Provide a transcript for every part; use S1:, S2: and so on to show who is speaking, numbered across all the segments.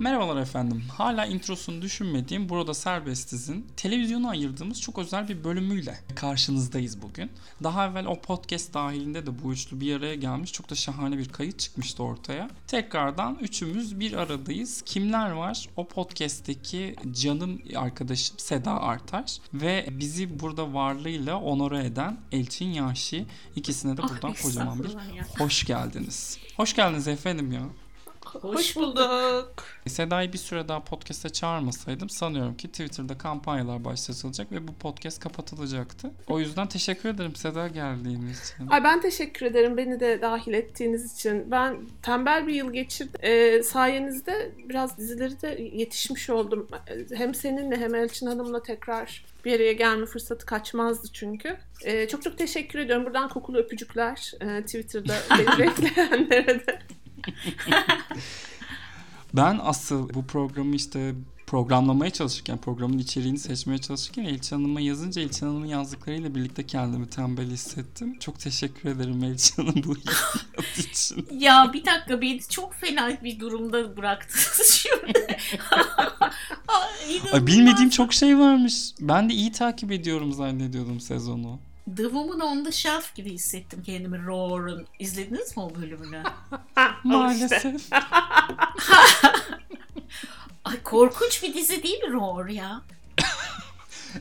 S1: Merhabalar efendim. Hala introsunu düşünmediğim Burada Serbestiz'in televizyona ayırdığımız çok özel bir bölümüyle karşınızdayız bugün. Daha evvel o podcast dahilinde de bu üçlü bir araya gelmiş. Çok da şahane bir kayıt çıkmıştı ortaya. Tekrardan üçümüz bir aradayız. Kimler var? O podcast'teki canım arkadaşım Seda Artaş ve bizi burada varlığıyla onore eden Elçin Yaşı. İkisine de buradan
S2: Ah,
S1: kocaman bir
S2: ya.
S1: hoş geldiniz. Hoş geldiniz efendim ya.
S2: Hoş bulduk.
S1: Seda'yı bir süre daha podcast'a çağırmasaydım sanıyorum ki Twitter'da kampanyalar başlatılacak ve bu podcast kapatılacaktı. O yüzden teşekkür ederim Seda geldiğiniz için.
S3: Ay ben teşekkür ederim beni de dahil ettiğiniz için. Ben tembel bir yıl geçirdim. Ee, sayenizde biraz dizileri de yetişmiş oldum. Hem seninle hem Elçin Hanım'la tekrar bir araya gelme fırsatı kaçmazdı çünkü. Ee, çok çok teşekkür ediyorum. Buradan kokulu öpücükler e, Twitter'da beni bekleyenlere de.
S1: Ben asıl bu programı işte programlamaya çalışırken, programın içeriğini seçmeye çalışırken Elçin Hanım'a yazınca Elçin Hanım'ın yazdıklarıyla birlikte kendimi tembel hissettim. Çok teşekkür ederim Elçin Hanım bu için.
S2: Ya bir dakika beni çok fena bir durumda bıraktınız şimdi. Ay,
S1: bilmediğim çok şey varmış. Ben de iyi takip ediyorum zannediyordum sezonu.
S2: The Woman on the Shelf gibi hissettim kendimi Roar'un. İzlediniz mi o bölümünü?
S1: Maalesef.
S2: Ay korkunç bir dizi değil mi Roar ya?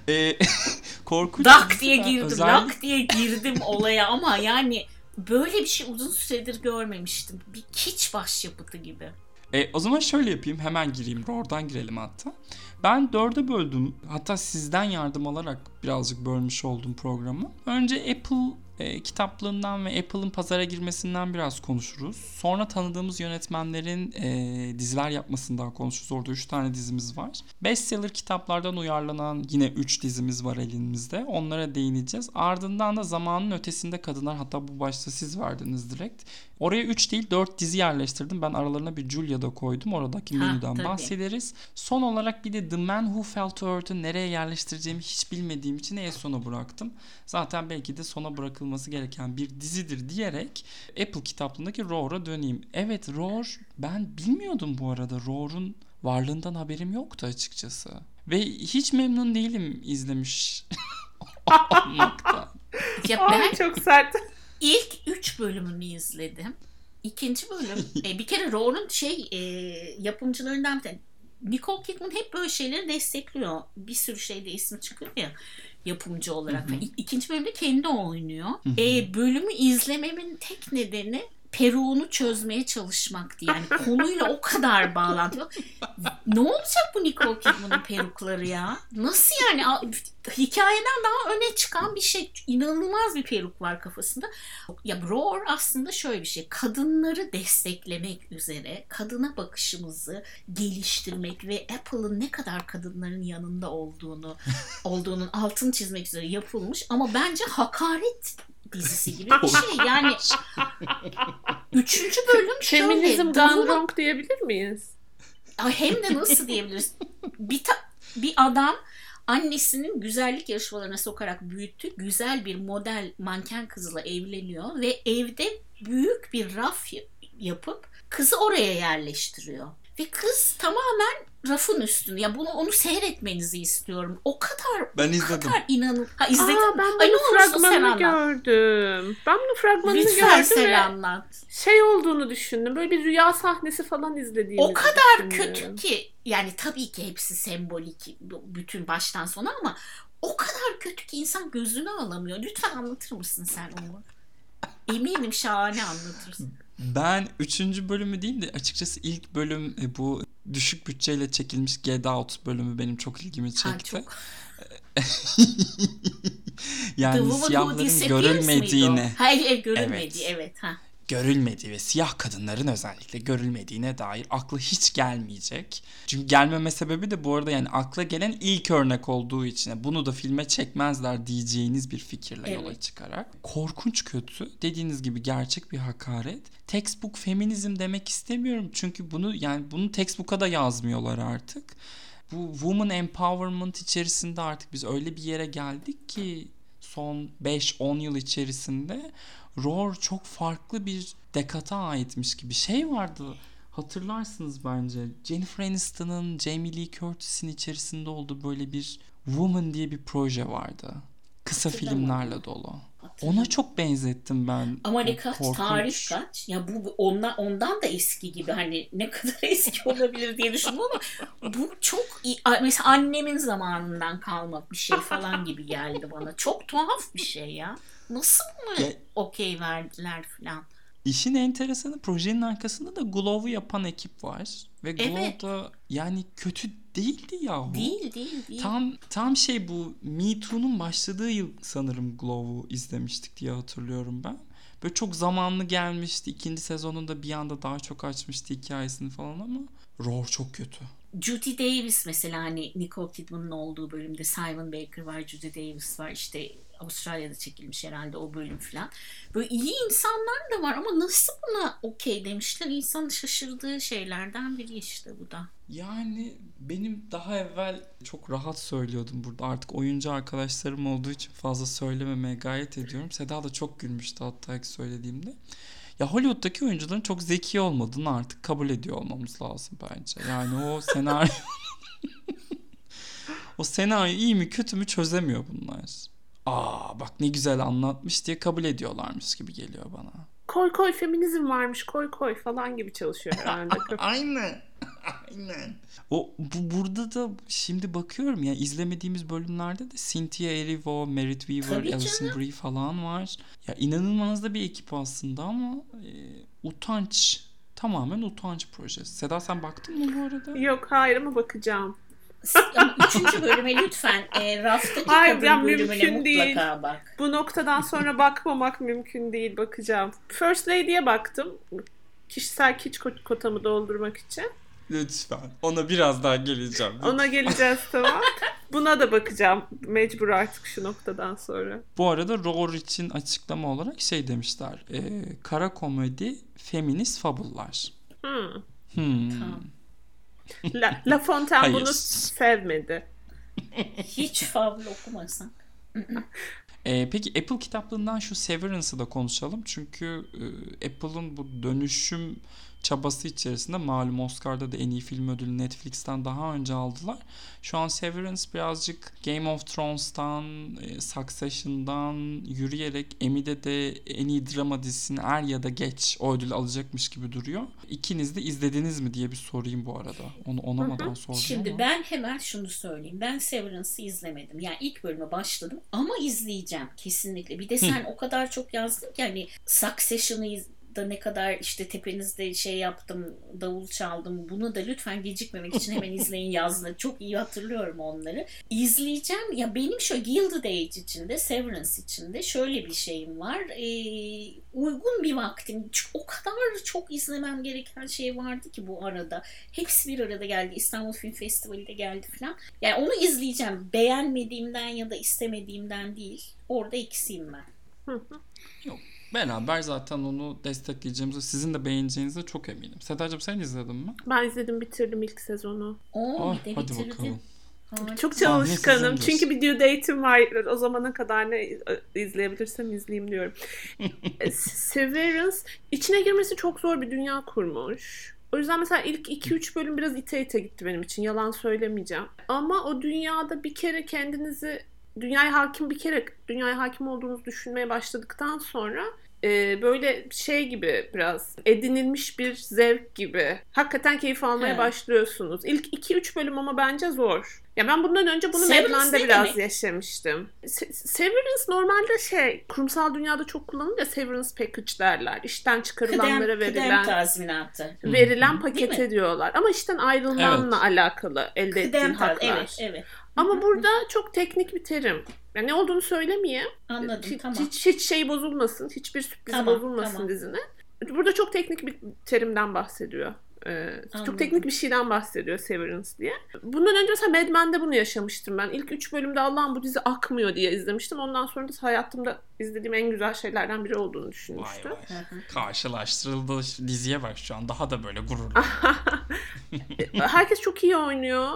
S1: Ee, korkunç.
S2: Dak diye girdim,
S1: Özellikle-
S2: lak diye girdim olaya ama yani böyle bir şey uzun süredir görmemiştim. Bir kiç başyapıtı gibi.
S1: E, o zaman şöyle yapayım. Hemen gireyim. Oradan girelim hatta. Ben dörde böldüm. Hatta sizden yardım alarak birazcık bölmüş oldum programı. Önce Apple e, kitaplığından ve Apple'ın pazara girmesinden biraz konuşuruz. Sonra tanıdığımız yönetmenlerin e, diziler yapmasından konuşuruz. Orada 3 tane dizimiz var. Bestseller kitaplardan uyarlanan yine 3 dizimiz var elimizde. Onlara değineceğiz. Ardından da zamanın ötesinde kadınlar hatta bu başta siz verdiniz direkt. Oraya 3 değil 4 dizi yerleştirdim. Ben aralarına bir Julia da koydum. Oradaki
S2: Ha,
S1: menüden
S2: tabii.
S1: bahsederiz. Son olarak bir de The Man Who Fell to Earth'ı nereye yerleştireceğimi hiç bilmediğim için en sona bıraktım. Zaten belki de sona bırakılması gereken bir dizidir diyerek Apple kitaplığındaki Roar'a döneyim. Evet Roar ben bilmiyordum bu arada. Roar'un varlığından haberim yoktu açıkçası. Ve hiç memnun değilim izlemiş olmaktan.
S2: Ya ben
S3: Ay çok sert.
S2: İlk 3 bölümünü izledim. İkinci bölüm e, bir kere Roar'un şey e, yapımcılarından bir tane. Nicole Kidman hep böyle şeyleri destekliyor. Bir sürü şeyde ismi çıkıyor ya yapımcı olarak.
S1: Hı hı.
S2: İkinci bölümde kendi oynuyor.
S1: Hı hı.
S2: E, bölümü izlememin tek nedeni peruğunu çözmeye çalışmaktı. Yani konuyla o kadar bağlantılı. ne olacak bu Nicole Kidman'ın perukları ya? Nasıl yani? Hikayeden daha öne çıkan bir şey. İnanılmaz bir peruk var kafasında. Ya Roar aslında şöyle bir şey. Kadınları desteklemek üzere kadına bakışımızı geliştirmek ve Apple'ın ne kadar kadınların yanında olduğunu olduğunun altını çizmek üzere yapılmış ama bence hakaret dizisi gibi bir şey. Yani üçüncü bölüm şöyle.
S3: Feminizm
S2: The
S3: gone diyebilir miyiz?
S2: Hem de nasıl diyebiliriz? Bir, ta- bir adam annesinin güzellik yarışmalarına sokarak büyüttü. Güzel bir model manken kızla evleniyor ve evde büyük bir raf yapıp kızı oraya yerleştiriyor. Ve kız tamamen rafın üstünde. Ya bunu onu seyretmenizi istiyorum. O kadar
S1: Ben
S2: o
S1: izledim.
S2: kadar inanın. Ha izledin.
S3: Aa, ben
S2: Ay, ne
S3: bunun
S2: olursa sen
S3: fragmanını gördüm. Ben bunun fragmanını
S2: Lütfen
S3: gördüm
S2: sen
S3: ve
S2: anlat.
S3: şey olduğunu düşündüm. Böyle bir rüya sahnesi falan izlediğimizi
S2: O kadar
S3: düşündüm.
S2: kötü ki yani tabii ki hepsi sembolik bütün baştan sona ama o kadar kötü ki insan gözünü alamıyor. Lütfen anlatır mısın sen onu? Eminim şahane anlatırsın.
S1: Ben 3. bölümü değil de açıkçası ilk bölüm e, bu düşük bütçeyle çekilmiş Get Out bölümü benim çok ilgimi
S2: Ha,
S1: çekti.
S2: çok. The
S1: yani siyahların görülmediğini?
S2: Hayır, hayır görülmedi
S1: Evet.
S2: evet. ha.
S1: Görülmediği ve siyah kadınların özellikle görülmediğine dair aklı hiç gelmeyecek. Çünkü gelmeme sebebi de bu arada yani akla gelen ilk örnek olduğu için bunu da filme çekmezler diyeceğiniz bir fikirle yola
S2: Evet.
S1: çıkarak. Korkunç kötü. Dediğiniz gibi gerçek bir hakaret. Textbook feminizm demek istemiyorum çünkü bunu yani bunu textbook'a da yazmıyorlar artık. Bu woman empowerment içerisinde artık biz öyle bir yere geldik ki son 5-10 yıl içerisinde Roar çok farklı bir dekata aitmiş gibi şey vardı. hatırlarsınız bence. Jennifer Aniston'ın Jamie Lee Curtis'in içerisinde olduğu böyle bir Woman diye bir proje vardı. Kısa filmlerle dolu.
S2: Hatırlamıyorum.
S1: Ona çok benzettim ben.
S2: Ama ne kaç
S1: korkunç.
S2: tarih kaç? Ya bu ondan ondan da eski gibi hani ne kadar eski olabilir diye düşündüm ama bu çok iyi. Mesela annemin zamanından kalma bir şey falan gibi geldi bana. Çok tuhaf bir şey ya. Nasıl mı okey verdiler falan?
S1: İşin enteresanı projenin arkasında da Glow'u yapan ekip var. Ve Glow
S2: Evet.
S1: da yani kötü değildi yahu.
S2: Değil değil değil.
S1: Tam tam şey bu Me Too'nun başladığı yıl sanırım Glow'u izlemiştik diye hatırlıyorum ben. Böyle çok zamanlı gelmişti. İkinci sezonunda bir anda daha çok açmıştı hikayesini falan ama Roar çok kötü.
S2: Judy Davis mesela hani Nicole Kidman'ın olduğu bölümde Simon Baker var, Judy Davis var. İşte Avustralya'da çekilmiş herhalde o bölüm falan. Böyle iyi insanlar da var ama nasıl buna okey demişler. İnsanın şaşırdığı şeylerden biri işte bu da.
S1: Yani benim daha evvel çok rahat söylüyordum burada. Artık oyuncu arkadaşlarım olduğu için fazla söylememeye gayret ediyorum. Seda da çok gülmüştü hatta ilk söylediğimde. Ya Hollywood'daki oyuncuların çok zeki olmadığını artık kabul ediyor olmamız lazım bence. Yani o senaryo o senaryo iyi mi kötü mü çözemiyor bunlar. Aa bak ne güzel anlatmış diye kabul ediyorlarmış gibi geliyor bana.
S3: Koy koy feminizm varmış koy koy falan gibi çalışıyor herhalde.
S1: Aynen. Aynen. O bu burada da şimdi bakıyorum ya izlemediğimiz bölümlerde de Cynthia Erivo, Merit Weaver,
S2: Tabii
S1: Alison
S2: canım.
S1: Brie falan var. Ya inanılmaz da bir ekip aslında ama e, utanç tamamen utanç projesi. Seda sen baktın mı bu arada?
S3: Yok hayır ama bakacağım.
S2: Ama üçüncü bölüme lütfen e, raftaki
S3: Hayır,
S2: kadın
S3: ya
S2: bölümüne
S3: mümkün
S2: mutlaka
S3: değil.
S2: bak.
S3: Bu noktadan sonra bakmamak mümkün değil bakacağım. First Lady'ye baktım. Kişisel kiç ko- kotamı doldurmak için.
S1: Lütfen. Ona biraz daha geleceğim.
S3: Ona geleceğiz tamam. Buna da bakacağım mecbur artık şu noktadan sonra.
S1: Bu arada Roar için açıklama olarak şey demişler. e, kara komedi, feminist fabullar.
S3: Hmm.
S1: Hmm.
S2: Tamam.
S3: La, La Fontaine
S1: Hayır.
S3: bunu sevmedi.
S2: Hiç favlu okumasan.
S1: Ee, peki Apple kitaplığından şu Severance'ı da konuşalım. Çünkü e, Apple'ın bu dönüşüm çabası içerisinde malum Oscar'da da en iyi film ödülü Netflix'ten daha önce aldılar. Şu an Severance birazcık Game of Thrones'tan, e, Succession'dan yürüyerek Emmy'de de en iyi drama dizisini er ya da geç o ödülü alacakmış gibi duruyor. İkiniz de izlediniz mi diye bir sorayım bu arada. Onu onamadan sordum
S2: Şimdi
S1: ama.
S2: ben hemen şunu söyleyeyim. Ben Severance'ı izlemedim. Yani ilk bölüme başladım ama izleyeceğim kesinlikle. Bir de sen o kadar çok yazdın ki hani Succession'ı iz- da ne kadar işte tepenizde şey yaptım, davul çaldım. Bunu da lütfen gecikmemek için hemen izleyin yazdın. Çok iyi hatırlıyorum onları. İzleyeceğim. Ya benim şu Gilded Age içinde, Severance içinde şöyle bir şeyim var. Ee, uygun bir vaktim. Çünkü O kadar çok izlemem gereken şey vardı ki bu arada. Hepsi bir arada geldi. İstanbul Film Festivali de geldi falan. Yani onu izleyeceğim. Beğenmediğimden ya da istemediğimden değil. Orada ikisiyim ben.
S1: Beraber zaten onu destekleyeceğimize, sizin de beğeneceğinize çok eminim. Sedacığım sen izledin mi?
S3: Ben izledim bitirdim ilk sezonu.
S2: Oo,
S1: Oh,
S2: bir de
S1: hadi
S2: bitirdin.
S1: bakalım.
S2: Harika.
S3: Çok çalışkanım. Çünkü bir due date'im var. O zamana kadar ne izleyebilirsem izleyeyim diyorum. Severance içine girmesi çok zor bir dünya kurmuş. O yüzden mesela ilk 2-3 bölüm biraz ite ite gitti benim için. Yalan söylemeyeceğim. Ama o dünyada bir kere kendinizi dünyaya hakim bir kere dünyaya hakim olduğunuzu düşünmeye başladıktan sonra e, böyle şey gibi biraz edinilmiş bir zevk gibi. Hakikaten keyif almaya
S2: Evet.
S3: başlıyorsunuz. İlk 2-3 bölüm ama bence zor. Ya ben bundan önce bunu
S2: Severance ne
S3: biraz
S2: demek?
S3: yaşamıştım. Se- Severance normalde şey kurumsal dünyada çok kullanılır ya severance package derler. İşten çıkarılanlara
S2: Kıdem, kıdem
S3: verilen
S2: tazminatı.
S3: verilen
S1: Hı.
S3: paket
S2: Değil mi?
S3: ediyorlar. Ama işten ayrılmanla alakalı elde ettiğin
S2: Kıdem taz,
S3: haklar.
S2: evet evet.
S3: Ama burada çok teknik bir terim. Yani ne olduğunu söylemeyeyim.
S2: Anladım
S3: hiç,
S2: tamam.
S3: hiç, hiç şey bozulmasın. Hiçbir sürpriz
S2: Tamam,
S3: bozulmasın
S2: tamam.
S3: dizine. Burada çok teknik bir terimden bahsediyor. Ee,
S2: Anladım.
S3: çok teknik bir şeyden bahsediyor Severance diye. Bundan önce mesela Mad Men'de bunu yaşamıştım ben. İlk üç bölümde Allah'ım bu dizi akmıyor diye izlemiştim. Ondan sonra da hayatımda izlediğim en güzel şeylerden biri olduğunu düşünmüştüm.
S1: Vay vay. Karşılaştırıldı diziye bak şu an daha da böyle gururlu.
S3: Herkes çok iyi oynuyor.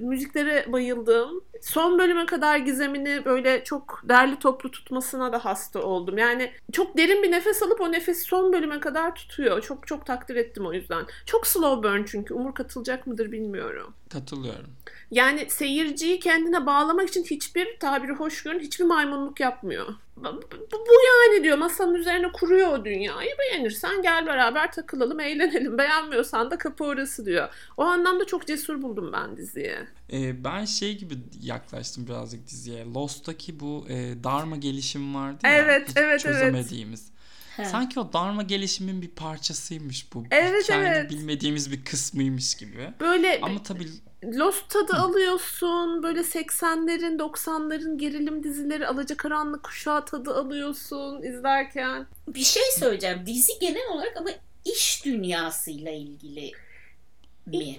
S3: Müziklere bayıldım. Son bölüme kadar gizemini böyle çok derli toplu tutmasına da hasta oldum. Yani çok derin bir nefes alıp o nefesi son bölüme kadar tutuyor. Çok çok takdir ettim o yüzden. Çok slow burn çünkü. Umur katılacak mıdır bilmiyorum.
S1: Katılıyorum.
S3: Yani seyirciyi kendine bağlamak için hiçbir tabiri hoş görün hiçbir maymunluk yapmıyor. Bu, yani diyor masanın üzerine kuruyor o dünyayı. Beğenirsen gel beraber takılalım, eğlenelim. Beğenmiyorsan da kapı orası diyor. O anlamda çok cesur buldum ben diziyi.
S1: Ee, ben şey gibi yaklaştım birazcık diziye. Lost'taki bu e, Dharma gelişim vardı ya.
S3: Evet,
S1: hiç
S3: evet, evet.
S1: çözemediğimiz.
S2: He.
S1: Sanki o Dharma gelişimin bir parçasıymış bu.
S3: Evet,
S1: Hikayenin
S3: evet.
S1: bilmediğimiz bir kısmıymış gibi.
S3: Böyle
S1: Ama tabii
S3: Lost tadı alıyorsun. Böyle 80'lerin 90'ların gerilim dizileri Alacakaranlık Kuşağı tadı alıyorsun izlerken.
S2: Bir şey söyleyeceğim. Dizi genel olarak ama iş dünyasıyla ilgili mi?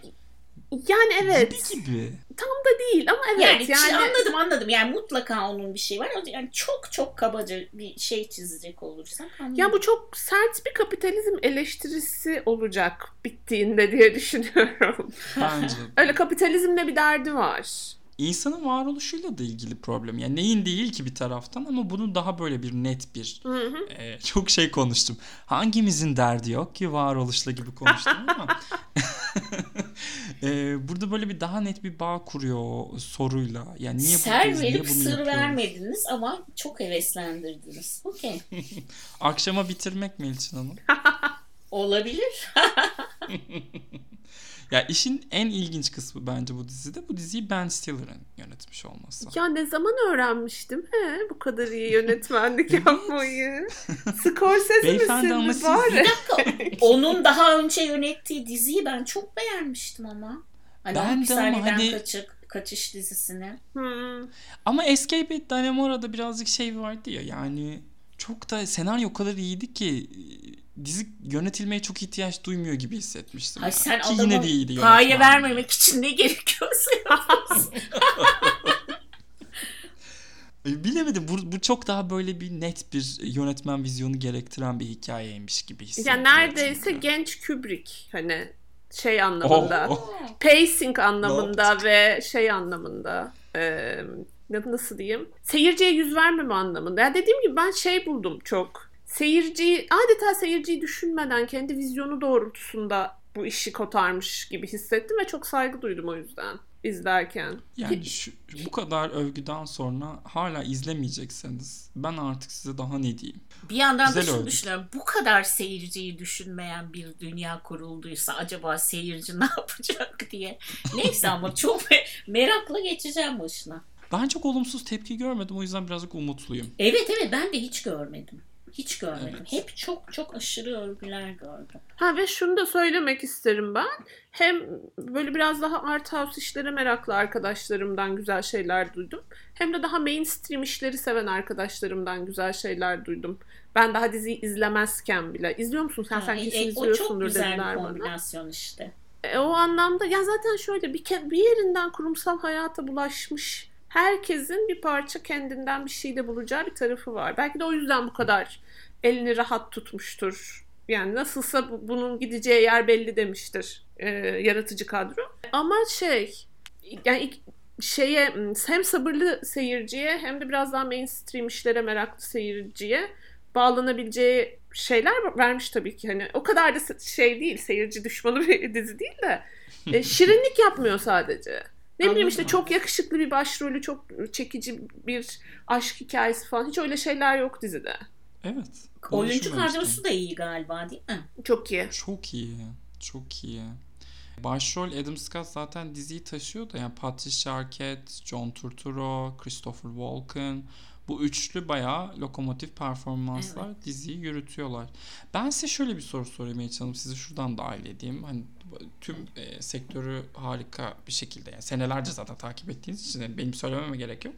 S3: Yani evet.
S1: gibi gibi.
S3: Tam da değil ama evet.
S2: yani,
S3: Yani,
S2: çi- anladım anladım. Yani mutlaka onun bir şey var. Yani çok çok kabaca bir şey çizecek olursam anladım.
S3: Ya bu çok sert bir kapitalizm eleştirisi olacak bittiğinde diye düşünüyorum.
S1: Bence.
S3: Öyle kapitalizmle bir derdi var.
S1: İnsanın varoluşuyla da ilgili problem. Yani neyin değil ki bir taraftan ama bunu daha böyle bir net bir
S3: Hı hı.
S1: e, çok şey konuştum. Hangimizin derdi yok ki varoluşla gibi konuştum ama e, burada böyle bir daha net bir bağ kuruyor soruyla. Yani niye
S2: Ser
S1: buradayız, niye
S2: verip
S1: bunu
S2: sır
S1: yapıyoruz?
S2: vermediniz ama çok heveslendirdiniz. Okey.
S1: Akşama bitirmek mi Elçin Hanım?
S2: Olabilir.
S1: Ya işin en ilginç kısmı bence bu dizide bu diziyi Ben Stiller'ın yönetmiş olması.
S3: Ya ne zaman öğrenmiştim he bu kadar iyi yönetmenlik yapmayı. Scorsese
S1: Beyefendi
S3: misin
S1: ama
S3: mi
S1: siz-
S3: bari?
S2: Onun daha önce yönettiği diziyi ben çok beğenmiştim ama. Hani
S1: Ben de ama hani-
S2: kaçık, kaçış dizisini.
S3: Hmm.
S1: Ama Escape at Dannemora'da birazcık şey vardı ya yani çok da senaryo o kadar iyiydi ki dizi yönetilmeye çok ihtiyaç duymuyor gibi hissetmiştim.
S2: Hay
S1: yani.
S2: sen
S1: Ki yine de iyiydi
S2: paye vermemek için ne gerekiyorsa yapıyorsun.
S1: E, Bilemedim bu, bu çok daha böyle bir net bir yönetmen vizyonu gerektiren bir hikayeymiş gibi hissettiriyor.
S3: Ya neredeyse
S1: çünkü.
S3: genç Kubrick hani şey anlamında.
S1: Oh, oh.
S3: Pacing anlamında ve şey anlamında. e, nasıl diyeyim? Seyirciye yüz vermeme anlamında. Ya dediğim gibi ben şey buldum çok. Seyirciyi adeta seyirciyi düşünmeden kendi vizyonu doğrultusunda bu işi kotarmış gibi hissettim ve çok saygı duydum o yüzden izlerken.
S1: Yani şu, bu kadar övgüden sonra hala izlemeyecekseniz ben artık size daha ne diyeyim?
S2: Bir yandan da
S1: Güzel
S2: şunu
S1: övdük.
S2: düşünüyorum. Bu kadar seyirciyi düşünmeyen bir dünya kurulduysa acaba seyirci ne yapacak diye. Neyse ama çok me- merakla geçeceğim başına.
S1: Ben çok olumsuz tepki görmedim o yüzden birazcık umutluyum.
S2: Evet evet ben de hiç görmedim. Hiç görmedim.
S1: Evet.
S2: Hep çok çok aşırı övgüler gördüm.
S3: Ha ve şunu da söylemek isterim ben. Hem böyle biraz daha art house işlere meraklı arkadaşlarımdan güzel şeyler duydum. Hem de daha mainstream işleri seven arkadaşlarımdan güzel şeyler duydum. Ben daha diziyi izlemezken bile. İzliyor musun sen? Sen
S2: Ha,
S3: kesin
S2: e, o çok
S3: izliyorsundur
S2: güzel
S3: dediler
S2: bir
S3: bana.
S2: kombinasyon işte.
S3: E, o anlamda ya zaten şöyle bir, ke- bir yerinden kurumsal hayata bulaşmış herkesin bir parça kendinden bir şeyde bulacağı bir tarafı var. Belki de o yüzden bu kadar elini rahat tutmuştur. Yani nasılsa bu- bunun gideceği yer belli demiştir e, yaratıcı kadro. Ama şey yani şeye hem sabırlı seyirciye hem de biraz daha mainstream işlere meraklı seyirciye bağlanabileceği şeyler vermiş tabii ki. Hani o kadar da şey değil, seyirci düşmanı bir dizi değil de e, şirinlik yapmıyor sadece. Ne bileyim işte çok yakışıklı bir başrolü, çok çekici bir aşk hikayesi falan. Hiç öyle şeyler yok dizide.
S1: Evet.
S2: Oyuncu kadrosu da iyi galiba değil mi?
S3: Çok iyi.
S1: Çok iyi. Çok iyi. Başrol Adam Scott zaten diziyi taşıyor da yani Patricia Arquette, John Turturro, Christopher Walken bu üçlü bayağı lokomotif performanslar diziyi yürütüyorlar. Ben size şöyle bir soru sorayım Elçin Hanım. Sizi şuradan dahil edeyim. Hani tüm e, sektörü harika bir şekilde yani senelerce zaten takip ettiğiniz için yani benim söylememe gerek yok.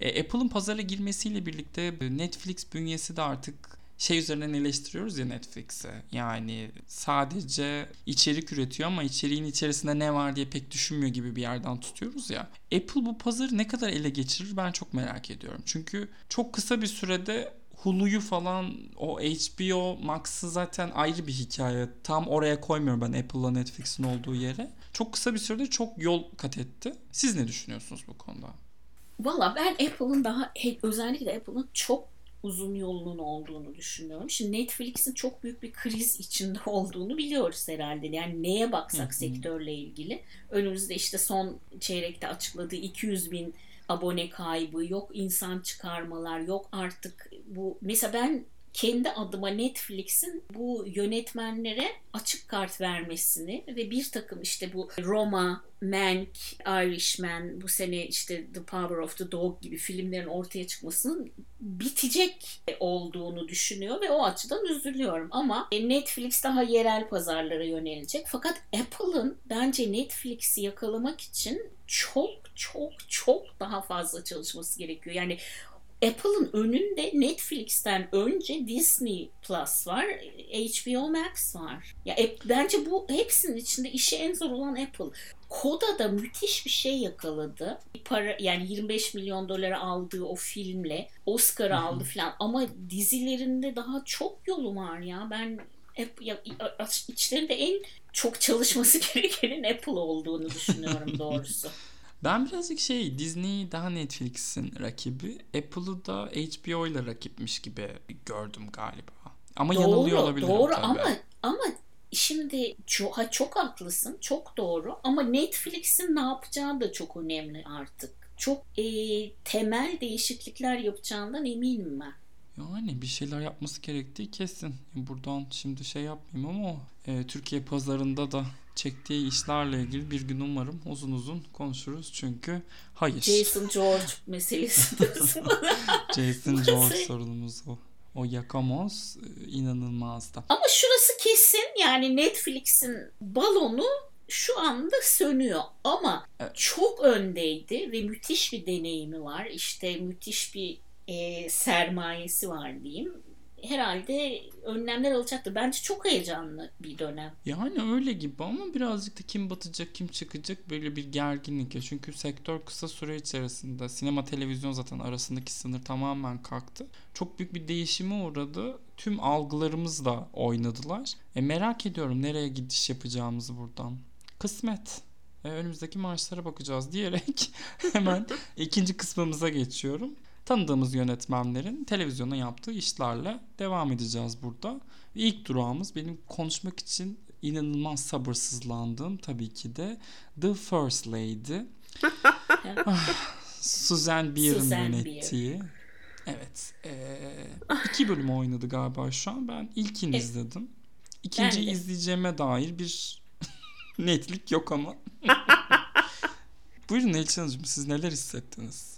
S1: E, Apple'ın pazara girmesiyle birlikte Netflix bünyesi de artık şey üzerinden eleştiriyoruz ya Netflix'i. Yani sadece içerik üretiyor ama içeriğin içerisinde ne var diye pek düşünmüyor gibi bir yerden tutuyoruz ya. Apple bu pazarı ne kadar ele geçirir ben çok merak ediyorum. Çünkü çok kısa bir sürede Hulu'yu falan o HBO Max'ı zaten ayrı bir hikaye. Tam oraya koymuyorum ben Apple'la Netflix'in olduğu yere. Çok kısa bir sürede çok yol kat etti. Siz ne düşünüyorsunuz bu konuda?
S2: Valla ben Apple'ın daha özellikle Apple'ın çok uzun yolunun olduğunu düşünüyorum. Şimdi Netflix'in çok büyük bir kriz içinde olduğunu biliyoruz herhalde. Yani neye baksak sektörle ilgili. Önümüzde işte son çeyrekte açıkladığı 200 bin abone kaybı, yok insan çıkarmalar, yok artık bu. Mesela ben kendi adıma Netflix'in bu yönetmenlere açık kart vermesini ve bir takım işte bu Roma, Mank, Irishman, bu sene işte The Power of the Dog gibi filmlerin ortaya çıkmasının bitecek olduğunu düşünüyor ve o açıdan üzülüyorum. Ama Netflix daha yerel pazarlara yönelecek. Fakat Apple'ın bence Netflix'i yakalamak için çok çok çok daha fazla çalışması gerekiyor. Yani Apple'ın önünde Netflix'ten önce Disney Plus var, HBO Max var. Ya bence bu hepsinin içinde işi en zor olan Apple. Koda da müthiş bir şey yakaladı. Para yani 25 milyon dolara aldığı o filmle Oscar aldı falan ama dizilerinde daha çok yolu var ya. Ben hep ya, içlerinde en çok çalışması gerekenin Apple olduğunu düşünüyorum doğrusu.
S1: Ben birazcık şey Disney daha Netflix'in rakibi. Apple'ı da HBO ile rakipmiş gibi gördüm galiba. Ama doğru, yanılıyor olabilirim
S2: Doğru
S1: tabii.
S2: ama ama şimdi çok, çok haklısın. Çok doğru. Ama Netflix'in ne yapacağı da çok önemli artık. Çok e, temel değişiklikler yapacağından eminim ben.
S1: Yani bir şeyler yapması gerektiği kesin. Buradan şimdi şey yapmayayım ama e, Türkiye pazarında da çektiği işlerle ilgili bir gün umarım uzun uzun konuşuruz. Çünkü hayır.
S2: Jason George meselesi
S1: Jason George sorunumuz o. O yakamoz e, inanılmaz da.
S2: Ama şurası kesin yani Netflix'in balonu şu anda sönüyor ama evet. çok öndeydi ve müthiş bir deneyimi var. İşte müthiş bir e, sermayesi var diyeyim herhalde önlemler alacaktır. Bence çok heyecanlı bir dönem.
S1: Yani öyle gibi ama birazcık da kim batacak kim çıkacak böyle bir gerginlik ya. Çünkü sektör kısa süre içerisinde sinema televizyon zaten arasındaki sınır tamamen kalktı. Çok büyük bir değişime uğradı. Tüm algılarımızla oynadılar. E merak ediyorum nereye gidiş yapacağımızı buradan. Kısmet. E, önümüzdeki maçlara bakacağız diyerek hemen ikinci kısmımıza geçiyorum tanıdığımız yönetmenlerin televizyona yaptığı işlerle devam edeceğiz burada. İlk durağımız benim konuşmak için inanılmaz sabırsızlandığım tabii ki de The First Lady. ah, Suzanne Bier'in yönettiği. Beer. Evet. E, iki bölüm oynadı galiba şu an. Ben ilkini evet. izledim. İkinciyi izleyeceğime dair bir netlik yok ama. Buyurun Elçin Hanımcığım siz neler hissettiniz?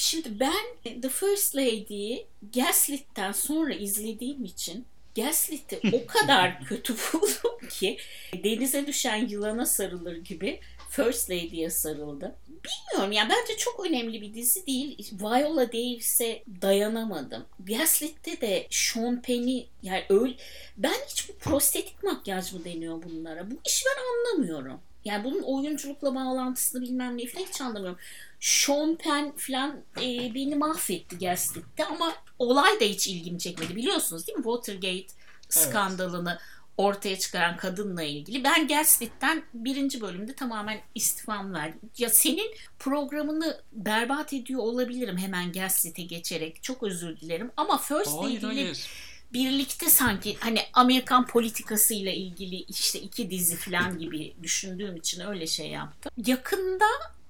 S2: Şimdi ben The First Lady'yi Gaslight'ten sonra izlediğim için Gaslight'i o kadar kötü buldum ki denize düşen yılana sarılır gibi First Lady'ye sarıldı. Bilmiyorum ya bence çok önemli bir dizi değil. Viola Davis'e dayanamadım. Gaslight'te de Sean Penn'i yani öyle ben hiç bu prostetik makyaj mı deniyor bunlara? Bu işi ben anlamıyorum. Yani bunun oyunculukla bağlantısını bilmem ne falan hiç anlamıyorum. Sean Penn falan e, beni mahvetti Gaslight'te ama olay da hiç ilgimi çekmedi. Biliyorsunuz değil mi? Watergate skandalını evet. ortaya çıkaran kadınla ilgili. Ben Gaslight'ten birinci bölümde tamamen istifam verdim. Ya senin programını berbat ediyor olabilirim hemen Gaslight'e geçerek. Çok özür dilerim. Ama First hayır, ilgili... Hayır birlikte sanki hani Amerikan politikasıyla ilgili işte iki dizi falan gibi düşündüğüm için öyle şey yaptım. Yakında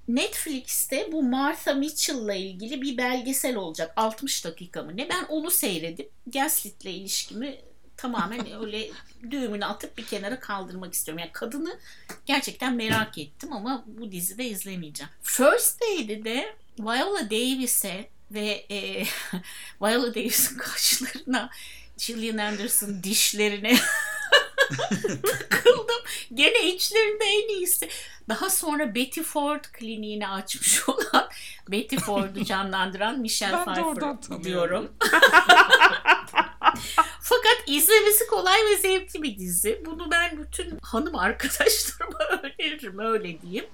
S2: Netflix'te bu Martha Mitchell'la ilgili bir belgesel olacak. 60 dakika mı ne? Ben onu seyredip Gaslight'le ilişkimi tamamen öyle düğümünü atıp bir kenara kaldırmak istiyorum. Yani kadını gerçekten merak ettim ama bu dizide izlemeyeceğim. First Lady'de Viola Davis'e ve e, Viola Davis'in kaşlarına Gillian Anderson dişlerine takıldım. Gene içlerinde en iyisi. Daha sonra Betty Ford kliniğini açmış olan Betty Ford'u canlandıran Michelle Pfeiffer diyorum. Fakat izlemesi kolay ve zevkli bir dizi. Bunu ben bütün hanım arkadaşlarıma öneririm öyle diyeyim.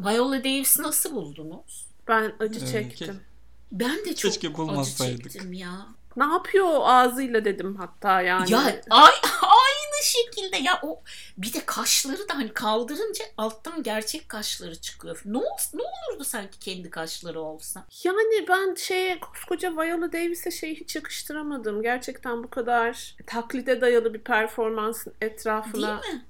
S2: Viola Davis nasıl buldunuz?
S3: Ben acı
S1: Evet,
S3: çektim.
S2: Ben de çok
S1: Keşke
S2: acı çektim ya.
S3: Ne yapıyor o ağzıyla dedim hatta yani.
S2: Ya ay, aynı şekilde ya o bir de kaşları da hani kaldırınca alttan gerçek kaşları çıkıyor. Ne, ol, ne olurdu sanki kendi kaşları olsa?
S3: Yani ben şeye koskoca Viola Davis'e şeyi hiç yakıştıramadım. Gerçekten bu kadar taklide dayalı bir performansın etrafına
S2: mi?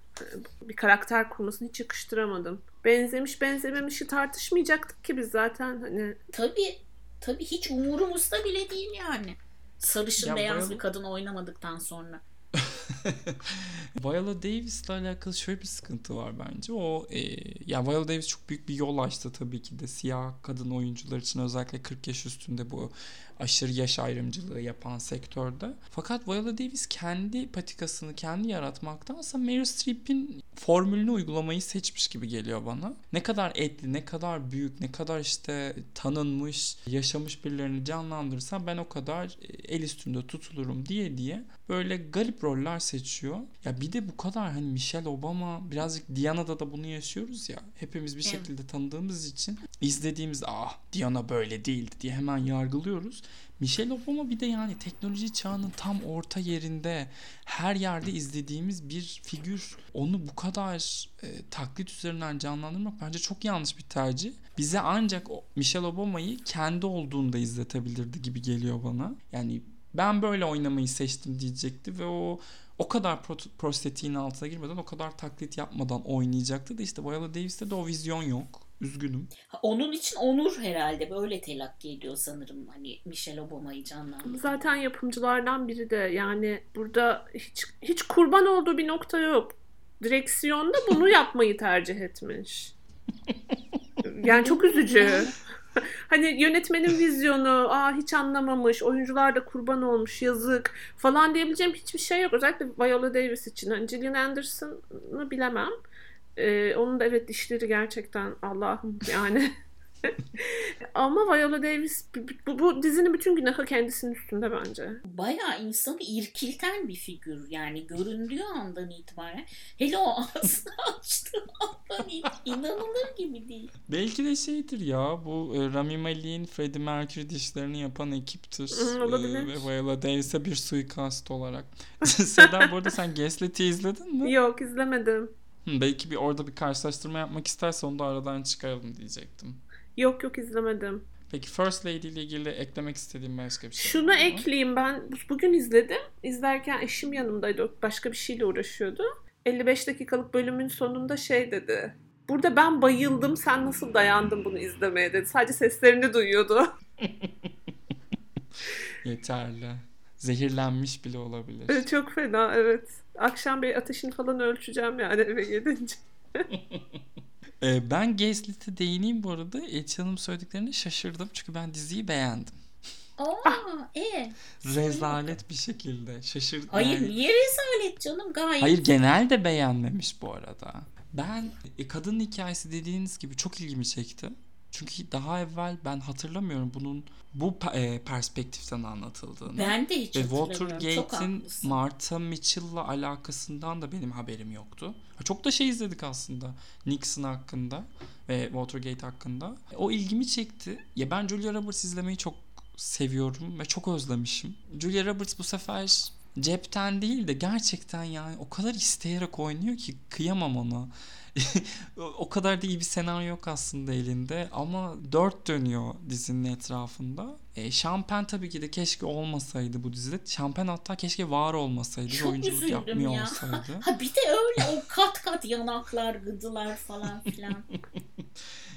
S3: bir karakter kurmasını hiç yakıştıramadım. Benzemiş benzememişi tartışmayacaktık ki biz zaten hani
S2: Tabii. Tabii hiç umurumuzda bile değil yani. Sarışın
S1: Ya
S2: beyaz
S1: Viola-
S2: bir kadın oynamadıktan sonra.
S1: Viola Davis'le alakalı şöyle bir sıkıntı var bence. O e, ya Viola Davis çok büyük bir yol açtı tabii ki de siyah kadın oyuncular için özellikle 40 yaş üstünde bu aşırı yaş ayrımcılığı yapan sektörde. Fakat Viola Davis kendi patikasını kendi yaratmaktansa Meryl Streep'in formülünü uygulamayı seçmiş gibi geliyor bana. Ne kadar etli, ne kadar büyük, ne kadar işte tanınmış, yaşamış birilerini canlandırırsa ben o kadar e, el üstünde tutulurum diye diye böyle garip roller seçiyor. Ya bir de bu kadar hani Michelle Obama birazcık Diana'da da bunu yaşıyoruz ya. Hepimiz bir şekilde tanıdığımız için izlediğimiz ah Diana böyle değildi diye hemen yargılıyoruz. Michelle Obama bir de yani teknoloji çağının tam orta yerinde her yerde izlediğimiz bir figür. Onu bu kadar e, taklit üzerinden canlandırmak bence çok yanlış bir tercih. Bize ancak Michelle Obama'yı kendi olduğunda izletebilirdi gibi geliyor bana. Yani ben böyle oynamayı seçtim diyecekti ve o o kadar pro- prostetiğin altına girmeden o kadar taklit yapmadan oynayacaktı da işte Viola Davis'te de o vizyon yok. Üzgünüm.
S2: Onun için Onur herhalde böyle telakki ediyor sanırım hani Michelle Obama'yı canlandırıyor.
S3: zaten yapımcılardan biri de yani burada hiç hiç kurban olduğu bir nokta yok. Direksiyonda bunu yapmayı tercih etmiş. Yani çok üzücü. Hani yönetmenin vizyonu, aa hiç anlamamış, oyuncular da kurban olmuş, yazık falan diyebileceğim hiçbir şey yok. Özellikle Viola Davis için. Hani Gillian Anderson'ı bilemem. Ee, onun da evet dişleri gerçekten Allah'ım yani. Ama Viola Davis bu, bu dizinin bütün günahı kendisinin üstünde bence.
S2: Bayağı insanı irkilten bir figür yani göründüğü andan itibaren. Hele o ağzını açtığı andan inanılır gibi değil.
S1: Belki de şeydir ya bu e, Rami Malek'in Freddie Mercury dişlerini yapan ekiptir.
S3: Hı, olabilir.
S1: E, ve Viola Davis'e bir suikast olarak. Seda bu arada sen Gaslight'i izledin mi?
S3: Yok izlemedim.
S1: Hı, belki bir orada bir karşılaştırma yapmak isterse onu da aradan çıkaralım diyecektim.
S3: Yok yok izlemedim.
S1: Peki First Lady ile ilgili eklemek istediğim başka bir şey
S3: Şunu
S1: var mı?
S3: ekleyeyim ben bu- bugün izledim. İzlerken eşim yanımdaydı. Başka bir şeyle uğraşıyordu. 55 dakikalık bölümün sonunda şey dedi. Burada ben bayıldım. Sen nasıl dayandın bunu izlemeye dedi. Sadece seslerini duyuyordu.
S1: Yeterli. Zehirlenmiş bile olabilir.
S3: Çok fena evet. Akşam bir ateşini falan ölçeceğim yani eve gelince.
S1: Ee, ben Gaslight'e değineyim bu arada. Elçin Hanım söylediklerine şaşırdım. Çünkü ben diziyi beğendim.
S2: Aa, e.
S1: Rezalet bir şekilde. Şaşırdım.
S2: Hayır
S1: Yani-
S2: niye rezalet canım gayet.
S1: Hayır genelde beğenmemiş bu arada. Ben e, kadın hikayesi dediğiniz gibi çok ilgimi çekti. Çünkü daha evvel ben hatırlamıyorum bunun bu e, perspektiften anlatıldığını.
S2: Ben de hiç
S1: Ve Watergate'in. Martha Mitchell'la alakasından da benim haberim yoktu. Çok da şey izledik aslında Nixon hakkında ve Watergate hakkında. O ilgimi çekti. Ya ben Julia Roberts izlemeyi çok seviyorum ve çok özlemişim. Julia Roberts bu sefer cepten değil de gerçekten yani o kadar isteyerek oynuyor ki kıyamam ona. O- kadar da iyi bir senaryo yok aslında elinde ama dört dönüyor dizinin etrafında. E, Şampen tabii ki de keşke olmasaydı bu dizide. Şampen hatta keşke var olmasaydı.
S2: Çok
S1: oyunculuk yapmıyor
S2: ya.
S1: olsaydı.
S2: Ha bir de öyle o kat kat yanaklar, gıdılar falan filan.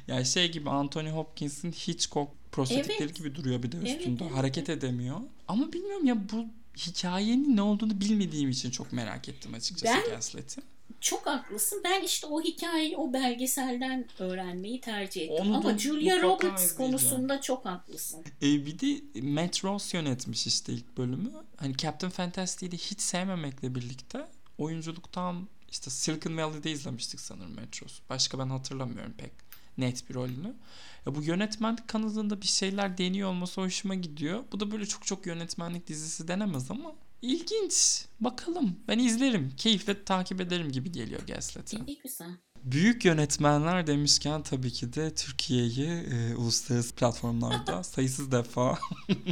S1: Yani şey gibi Anthony Hopkins'in Hitchcock prostetikleri
S2: Evet.
S1: gibi duruyor bir de
S2: Evet,
S1: üstünde.
S2: evet,
S1: Hareket edemiyor. Ama bilmiyorum ya bu hikayenin ne olduğunu bilmediğim için çok merak ettim açıkçası
S2: Ben-
S1: Gaslight'i.
S2: Çok haklısın. Ben işte o hikayeyi o belgeselden öğrenmeyi tercih ettim.
S1: Onu
S2: Ama Julia Roberts
S1: izleyeceğim.
S2: konusunda çok haklısın.
S1: E, bir de Matt Ross yönetmiş işte ilk bölümü. Hani Captain Fantastic'i de hiç sevmemekle birlikte oyunculuktan işte Silicon Valley'de izlemiştik sanırım Matt Ross. Başka ben hatırlamıyorum pek net bir rolünü. Ya bu yönetmenlik kanadında bir şeyler deniyor olması hoşuma gidiyor. Bu da böyle çok çok yönetmenlik dizisi denemez ama ilginç. Bakalım. Ben izlerim. Keyifle takip ederim gibi geliyor Gaslight'ı.
S2: İyi güzel.
S1: Büyük yönetmenler demişken tabii ki de Türkiye'yi e, uluslararası platformlarda sayısız defa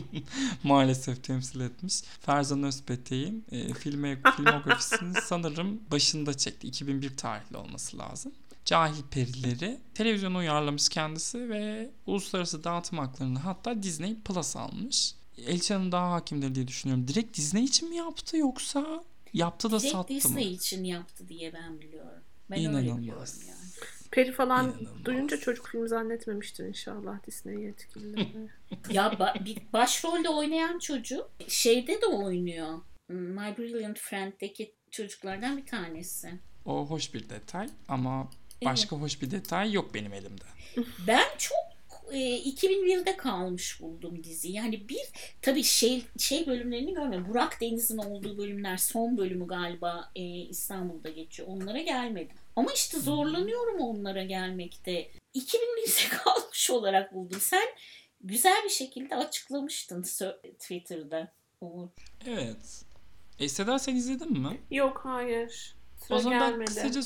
S1: maalesef temsil etmiş. Ferzan Özpetek'in e, filme, filmografisini sanırım başında çekti. 2001 tarihli olması lazım. Cahil Perileri televizyona uyarlamış kendisi ve uluslararası dağıtım haklarını hatta Disney Plus almış. Elçan'ın daha hakimdir diye düşünüyorum. Direkt Disney için mi yaptı yoksa yaptı da
S2: Direkt
S1: sattı
S2: Disney
S1: mı?
S2: için yaptı diye ben biliyorum. Ben öyle
S1: İnanılmaz.
S2: biliyorum yani.
S3: Peri falan
S1: İnanılmaz.
S3: duyunca çocuk filmi zannetmemiştir inşallah Disney yetkilileri.
S2: Ya ba- bir başrolde oynayan çocuk şeyde de oynuyor. My Brilliant Friend'deki çocuklardan bir tanesi.
S1: O hoş bir detay ama başka hoş bir detay yok benim elimde.
S2: Ben çok e, 2001'de kalmış buldum dizi. Yani bir tabii şey şey bölümlerini görmedim. Burak Deniz'in olduğu bölümler son bölümü galiba e, İstanbul'da geçiyor. Onlara gelmedim. Ama işte zorlanıyorum onlara gelmekte. 2001'de kalmış olarak buldum. Sen güzel bir şekilde açıklamıştın Twitter'da. Umur.
S1: Evet. E Seda sen izledin mi?
S3: Yok hayır. Sıra
S1: o zaman ben
S3: gelmedi.
S1: kısaca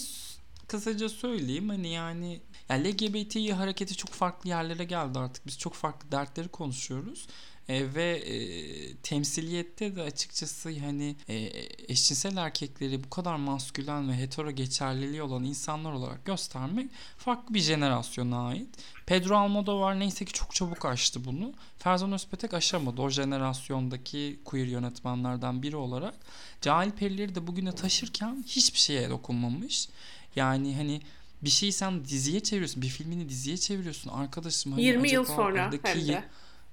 S1: kısaca söyleyeyim hani yani ya LGBTİ hareketi çok farklı yerlere geldi artık. Biz çok farklı dertleri konuşuyoruz. E, ve e, temsiliyette de açıkçası hani e, eşcinsel erkekleri bu kadar maskülen ve hetero geçerliliği olan insanlar olarak göstermek farklı bir jenerasyona ait. Pedro Almodovar neyse ki çok çabuk aştı bunu. Ferzan Özpetek aşamadı. O jenerasyondaki queer yönetmenlerden biri olarak. Cahil Perileri de bugüne taşırken hiçbir şeye dokunmamış. Yani hani bir şeyi sen diziye çeviriyorsun. Bir filmini diziye çeviriyorsun. Arkadaşım hani
S3: 20 yıl sonra
S1: aradaki
S3: hem de.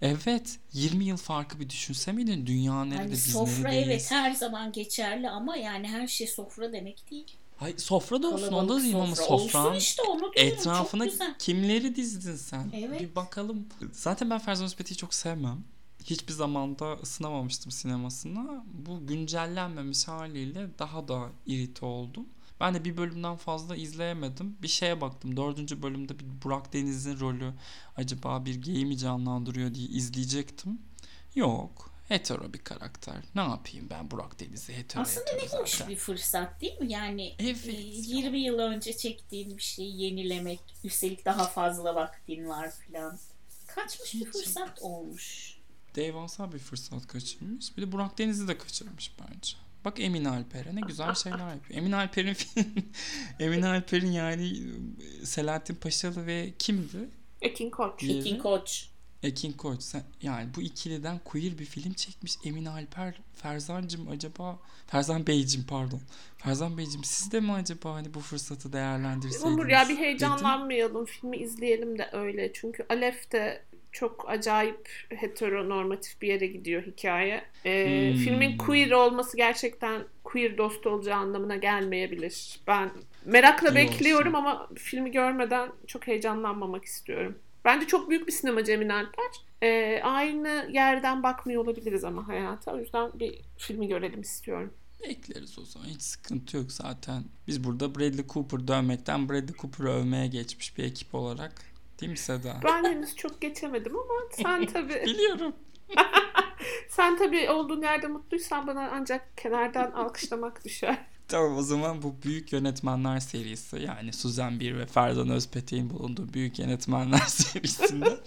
S1: Evet. 20 yıl farkı bir düşünse miydin? Dünya nerede?
S2: Yani
S1: biz
S2: sofra
S1: neredeyiz?
S2: evet her zaman geçerli ama yani her şey sofra demek değil.
S1: Hayır, sofra da olsun. Onda da değil ama
S2: sofra. Olsun işte onu diyorum.
S1: Etrafına
S2: Çok güzel.
S1: kimleri dizdin sen?
S2: Evet.
S1: Bir bakalım. Zaten ben Ferzan Özpetek'i çok sevmem. Hiçbir zamanda ısınamamıştım sinemasına. Bu güncellenmemiş haliyle daha da irite oldum. Ben de bir bölümden fazla izleyemedim. Bir şeye baktım. Dördüncü bölümde bir Burak Deniz'in rolü acaba bir geyi mi canlandırıyor diye izleyecektim. Yok. Hetero bir karakter. Ne yapayım ben Burak Deniz'i hetero
S2: Aslında
S1: hetero
S2: ne hoş
S1: zaten.
S2: bir fırsat değil mi? Yani
S1: Evet.
S2: e, 20 yıl önce çektiğin bir şeyi yenilemek, üstelik daha fazla vaktin var filan. Kaçmış bir fırsat olmuş.
S1: devasa bir fırsat kaçırmış. Bir de Burak Deniz'i de kaçırmış bence. Bak Emin Alper'e ne güzel şeyler yapıyor. Emin Alper'in Emin Alper'in yani Selahattin Paşalı ve kimdi?
S3: Ekin Koç.
S1: Diğeri?
S2: Ekin Koç.
S1: Ekin Koç. Sen, yani bu ikiliden queer bir film çekmiş Emin Alper. Ferzancım acaba Ferzan Beyciğim pardon. Ferzan Beyciğim siz de mi acaba hani bu fırsatı değerlendirseydiniz?
S3: Umur ya bir
S1: dedim.
S3: heyecanlanmayalım. Filmi izleyelim de öyle. Çünkü Alef de çok acayip heteronormatif bir yere gidiyor hikaye. Ee,
S1: Hmm.
S3: Filmin queer olması gerçekten queer dostu olacağı anlamına gelmeyebilir. Ben merakla
S1: İyi
S3: bekliyorum
S1: olsun.
S3: ama filmi görmeden çok heyecanlanmamak istiyorum. Bence çok büyük bir sinemacı Emin Alper. Ee, aynı yerden bakmıyor olabiliriz ama hayata. O yüzden bir filmi görelim istiyorum.
S1: Bekleriz o zaman. Hiç sıkıntı yok zaten. Biz burada Bradley Cooper dövmekten Bradley Cooper'ı övmeye geçmiş bir ekip olarak. Mi Seda?
S3: Ben henüz çok geçemedim ama sen tabii
S1: Biliyorum.
S3: Sen tabii olduğun yerde mutluysan bana ancak kenardan alkışlamak düşer.
S1: Tamam o zaman bu büyük yönetmenler serisi yani Suzan Bir ve Ferzan Özpetek'in bulunduğu büyük yönetmenler serisinde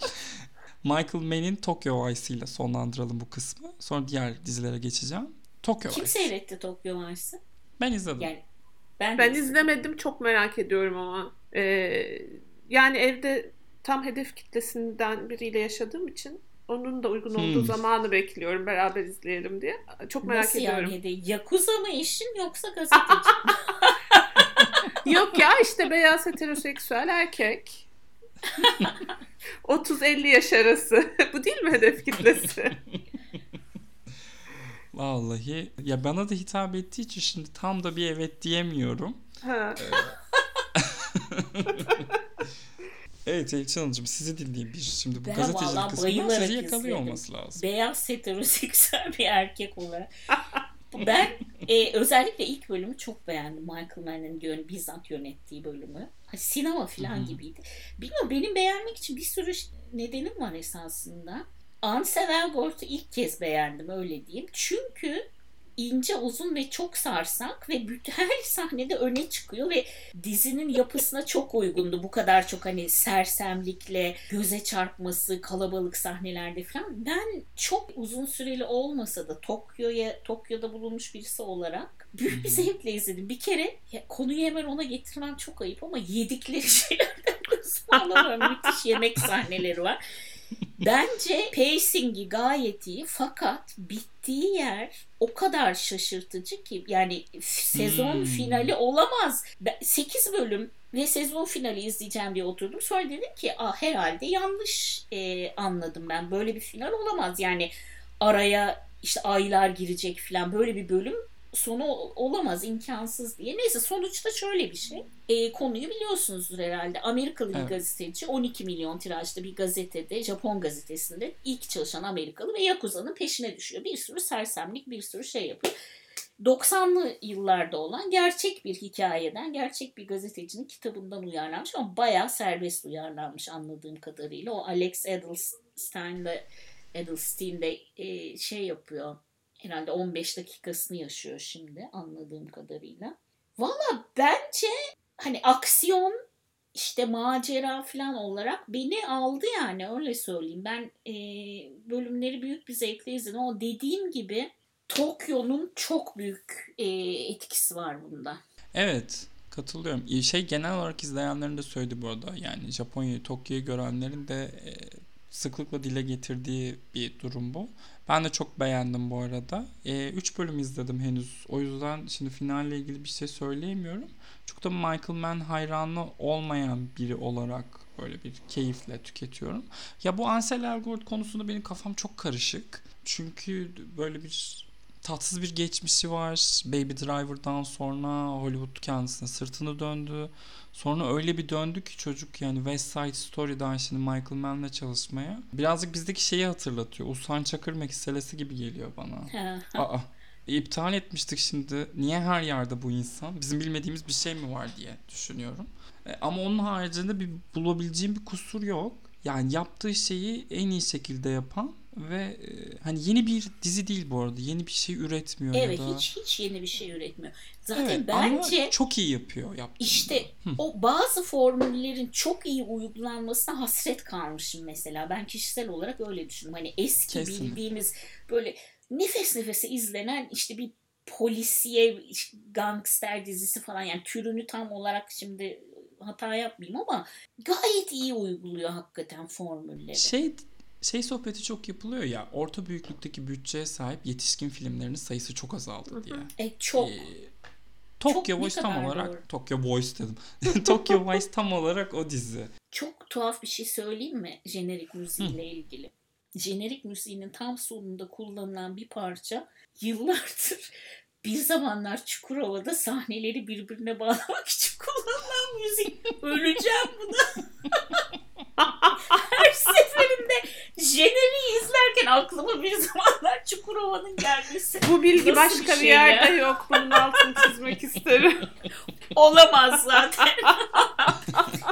S1: Michael Mann'in Tokyo Vice ile sonlandıralım bu kısmı. Sonra diğer dizilere geçeceğim. Tokyo
S2: Kim
S1: Vice.
S2: seyretti Tokyo Vice'ı?
S1: Ben izledim.
S2: Yani ben,
S3: Ben
S2: de-
S3: izlemedim çok merak ediyorum ama. Ee, yani evde tam hedef kitlesinden biriyle yaşadığım için onun da uygun olduğu
S1: Hmm.
S3: zamanı bekliyorum beraber izleyelim diye. Çok merak
S2: Nasıl
S3: ediyorum.
S2: yani? De, Yakuza mı eşin yoksa gazeteci?
S3: Yok ya işte beyaz heteroseksüel erkek. 30-50 yaş arası. Bu değil mi hedef kitlesi?
S1: Vallahi ya bana da hitap ettiği için şimdi tam da bir evet diyemiyorum.
S3: ha.
S1: Evet Elçin Hanımcığım sizi dinleyeyim bir şimdi bu
S2: Ben
S1: gazetecilik kısmından sizi yakalıyor olması lazım.
S2: Beyaz heteroseksüel bir erkek olarak. Ben e, özellikle ilk bölümü çok beğendim. Michael Mann'in yön, bizzat yönettiği bölümü. Hani sinema falan
S1: Hı hı.
S2: gibiydi. Bilmiyorum benim beğenmek için bir sürü nedenim var esasında. Ansel Elgort'u ilk kez beğendim öyle diyeyim. Çünkü ince, uzun ve çok sarsak ve her sahnede öne çıkıyor ve dizinin yapısına çok uygundu. Bu kadar çok hani sersemlikle, göze çarpması, kalabalık sahnelerde falan. Ben çok uzun süreli olmasa da Tokyo'ya Tokyo'da bulunmuş birisi olarak büyük bir zevkle izledim. Bir kere ya, konuyu hemen ona getirmem çok ayıp ama yedikleri şeylerden kısmı Müthiş yemek sahneleri var. Bence pacing'i gayet iyi fakat bittiği yer o kadar şaşırtıcı ki yani sezon hmm. finali olamaz. 8 bölüm ve sezon finali izleyeceğim diye oturdum. Sonra dedim ki ah herhalde yanlış e, anladım ben. Böyle bir final olamaz. Yani araya işte aylar girecek falan böyle bir bölüm sonu olamaz imkansız diye. Neyse sonuçta şöyle bir şey. E, konuyu biliyorsunuzdur herhalde. Amerikalı bir evet. gazeteci 12 milyon tirajlı bir gazetede Japon gazetesinde ilk çalışan Amerikalı ve Yakuza'nın peşine düşüyor. Bir sürü sersemlik bir sürü şey yapıyor. 90'lı yıllarda olan gerçek bir hikayeden, gerçek bir gazetecinin kitabından uyarlanmış ama bayağı serbest uyarlanmış anladığım kadarıyla. O Alex Edelstein de Edelstein de e, şey yapıyor herhalde 15 dakikasını yaşıyor şimdi anladığım kadarıyla. Valla bence hani aksiyon işte macera falan olarak beni aldı yani öyle söyleyeyim. Ben e, bölümleri büyük bir zevkle izledim ama dediğim gibi Tokyo'nun çok büyük e, etkisi var bunda.
S1: Evet katılıyorum. Şey genel olarak izleyenlerin de söyledi bu arada. Yani Japonya'yı, Tokyo'yu görenlerin de e, sıklıkla dile getirdiği bir durum bu. Ben de çok beğendim bu arada. 3 e, bölüm izledim henüz. O yüzden şimdi finalle ilgili bir şey söyleyemiyorum. Çok da Michael Mann hayranı olmayan biri olarak böyle bir keyifle tüketiyorum. Ya bu Ansel Elgort konusunda benim kafam çok karışık. Çünkü böyle bir tatsız bir geçmişi var. Baby Driver'dan sonra Hollywood kendisine sırtını döndü. Sonra öyle bir döndü ki çocuk yani West Side Story'dan şimdi Michael Mann'le çalışmaya. Birazcık bizdeki şeyi hatırlatıyor. Usan Çakır meselesi gibi geliyor bana. Aa, iptal etmiştik şimdi. Niye her yerde bu insan? Bizim bilmediğimiz bir şey mi var diye düşünüyorum. E, ama onun haricinde bir bulabileceğim bir kusur yok. Yani yaptığı şeyi en iyi şekilde yapan ve e, hani yeni bir dizi değil bu arada. Yeni bir şey üretmiyor
S2: evet,
S1: ya
S2: da. hiç hiç yeni bir şey üretmiyor. Zaten evet, bence
S1: ama çok iyi yapıyor yaptığında.
S2: İşte Hı. o bazı formüllerin çok iyi uygulanmasına hasret kalmışım mesela. Ben kişisel olarak öyle düşünüyorum. Hani eski Kesinlikle. bildiğimiz böyle nefes nefese izlenen işte bir polisiye gangster dizisi falan yani türünü tam olarak şimdi hata yapmayayım ama gayet iyi uyguluyor hakikaten formülleri.
S1: Şey şey sohbeti çok yapılıyor ya orta büyüklükteki bütçeye sahip yetişkin filmlerinin sayısı çok azaldı diye.
S2: E çok. Ee,
S1: Tokyo çok Voice tam olarak doğru. Tokyo Voice dedim. Tokyo Voice tam olarak o dizi.
S2: Çok tuhaf bir şey söyleyeyim mi jenerik müziğiyle ilgili? Jenerik müziğinin tam sonunda kullanılan bir parça yıllardır bir zamanlar Çukurova'da sahneleri birbirine bağlamak için kullanılan müzik. Öleceğim buna. Her seferinde Jeneri'yi izlerken aklıma bir zamanlar Çukurova'nın gelmesi.
S3: Bu bilgi Nasıl başka bir, şey yerde ya? yok. Bunun altını çizmek isterim.
S2: Olamaz zaten.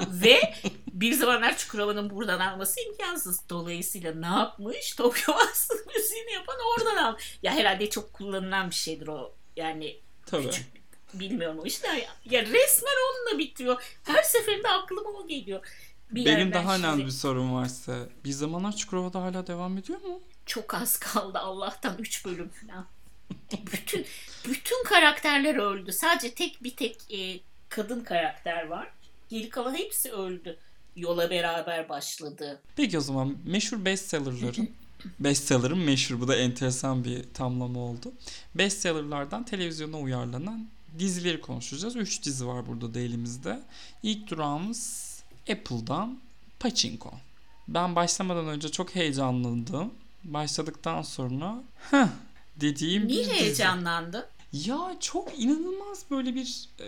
S2: Ve bir zamanlar Çukurova'nın buradan alması imkansız. Dolayısıyla ne yapmış? Tokyo Master müziğini yapan oradan al. Ya herhalde çok kullanılan bir şeydir o. Yani
S1: Tabii. küçük
S2: bilmiyorum o işte. Ya resmen onunla bitiyor. Her seferinde aklıma o geliyor.
S1: Bir Benim daha önemli bir sorum varsa. Bir zamanlar Çukurova'da hala devam ediyor mu?
S2: Çok az kaldı Allah'tan 3 bölüm falan. bütün bütün karakterler öldü. Sadece tek bir tek e, kadın karakter var. Geri kalan hepsi öldü. Yola beraber başladı.
S1: Peki o zaman meşhur bestsellerların bestseller'ın meşhur bu da enteresan bir tamlama oldu. Bestseller'lardan televizyona uyarlanan dizileri konuşacağız. 3 dizi var burada da elimizde. İlk durağımız Apple'dan Pachinko. Ben başlamadan önce çok heyecanlandım. Başladıktan sonra heh dediğim
S2: Niye heyecanlandı?
S1: Ya çok inanılmaz böyle bir e,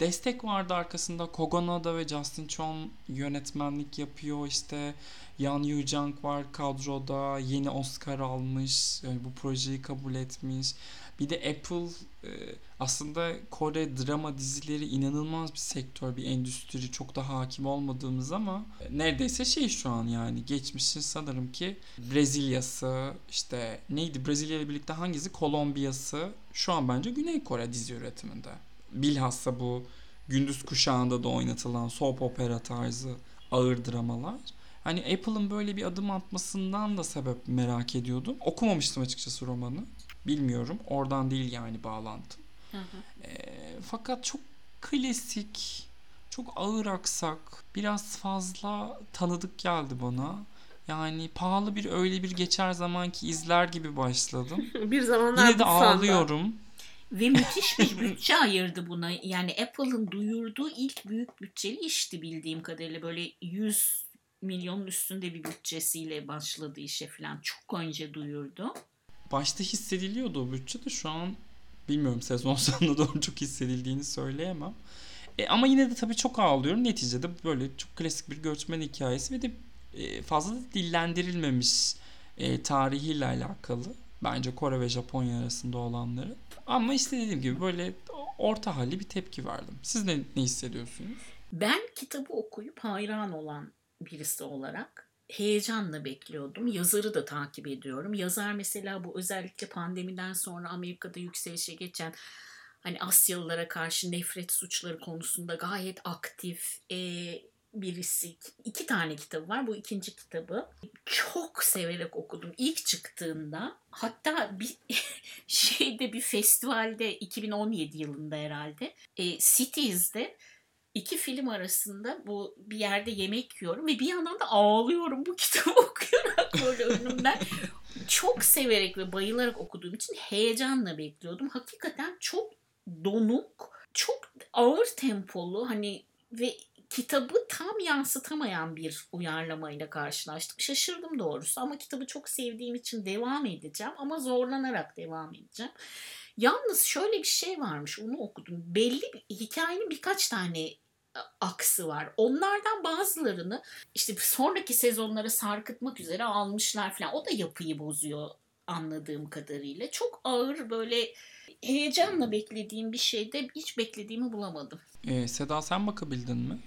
S1: destek vardı arkasında. Kogonada ve Justin Chon yönetmenlik yapıyor. İşte Yan Yu Jung var kadroda. Yeni Oscar almış. Yani bu projeyi kabul etmiş. Bir de Apple aslında Kore drama dizileri inanılmaz bir sektör, bir endüstri. Çok da hakim olmadığımız ama neredeyse şey şu an yani geçmişin sanırım ki Brezilya'sı işte neydi Brezilya ile birlikte hangisi Kolombiya'sı şu an bence Güney Kore dizi üretiminde. Bilhassa bu gündüz kuşağında da oynatılan soap opera tarzı ağır dramalar. Hani Apple'ın böyle bir adım atmasından da sebep merak ediyordum. Okumamıştım açıkçası romanı. Bilmiyorum. Oradan değil yani bağlantı.
S2: Hı hı.
S1: E, fakat çok klasik, çok ağır aksak, biraz fazla tanıdık geldi bana. Yani pahalı bir öyle bir geçer zamanki izler gibi başladım.
S3: bir zamanlar
S1: Yine de
S3: sanda.
S1: ağlıyorum.
S2: Ve müthiş bir bütçe ayırdı buna. Yani Apple'ın duyurduğu ilk büyük bütçeli işti bildiğim kadarıyla. Böyle 100 milyonun üstünde bir bütçesiyle başladı işe falan. Çok önce duyurdu.
S1: Başta hissediliyordu o bütçe de şu an bilmiyorum sezon sonuna doğru çok hissedildiğini söyleyemem. E, ama yine de tabii çok ağlıyorum. Neticede böyle çok klasik bir göçmen hikayesi ve de e, fazla da dillendirilmemiş e, tarihiyle alakalı. Bence Kore ve Japonya arasında olanları. Ama işte dediğim gibi böyle orta halli bir tepki verdim. Siz ne, ne hissediyorsunuz?
S2: Ben kitabı okuyup hayran olan birisi olarak heyecanla bekliyordum. Yazarı da takip ediyorum. Yazar mesela bu özellikle pandemiden sonra Amerika'da yükselişe geçen hani Asyalılara karşı nefret suçları konusunda gayet aktif e, birisi. İki tane kitabı var. Bu ikinci kitabı. Çok severek okudum. İlk çıktığında hatta bir şeyde bir festivalde 2017 yılında herhalde e, Cities'de iki film arasında bu bir yerde yemek yiyorum ve bir yandan da ağlıyorum bu kitabı okuyarak böyle önümden. Çok severek ve bayılarak okuduğum için heyecanla bekliyordum. Hakikaten çok donuk, çok ağır tempolu hani ve kitabı tam yansıtamayan bir uyarlamayla karşılaştım. Şaşırdım doğrusu ama kitabı çok sevdiğim için devam edeceğim ama zorlanarak devam edeceğim. Yalnız şöyle bir şey varmış onu okudum. Belli bir hikayenin birkaç tane aksı var. Onlardan bazılarını işte sonraki sezonlara sarkıtmak üzere almışlar falan. O da yapıyı bozuyor anladığım kadarıyla. Çok ağır böyle heyecanla beklediğim bir şeyde hiç beklediğimi bulamadım.
S1: Ee, Seda sen bakabildin mi?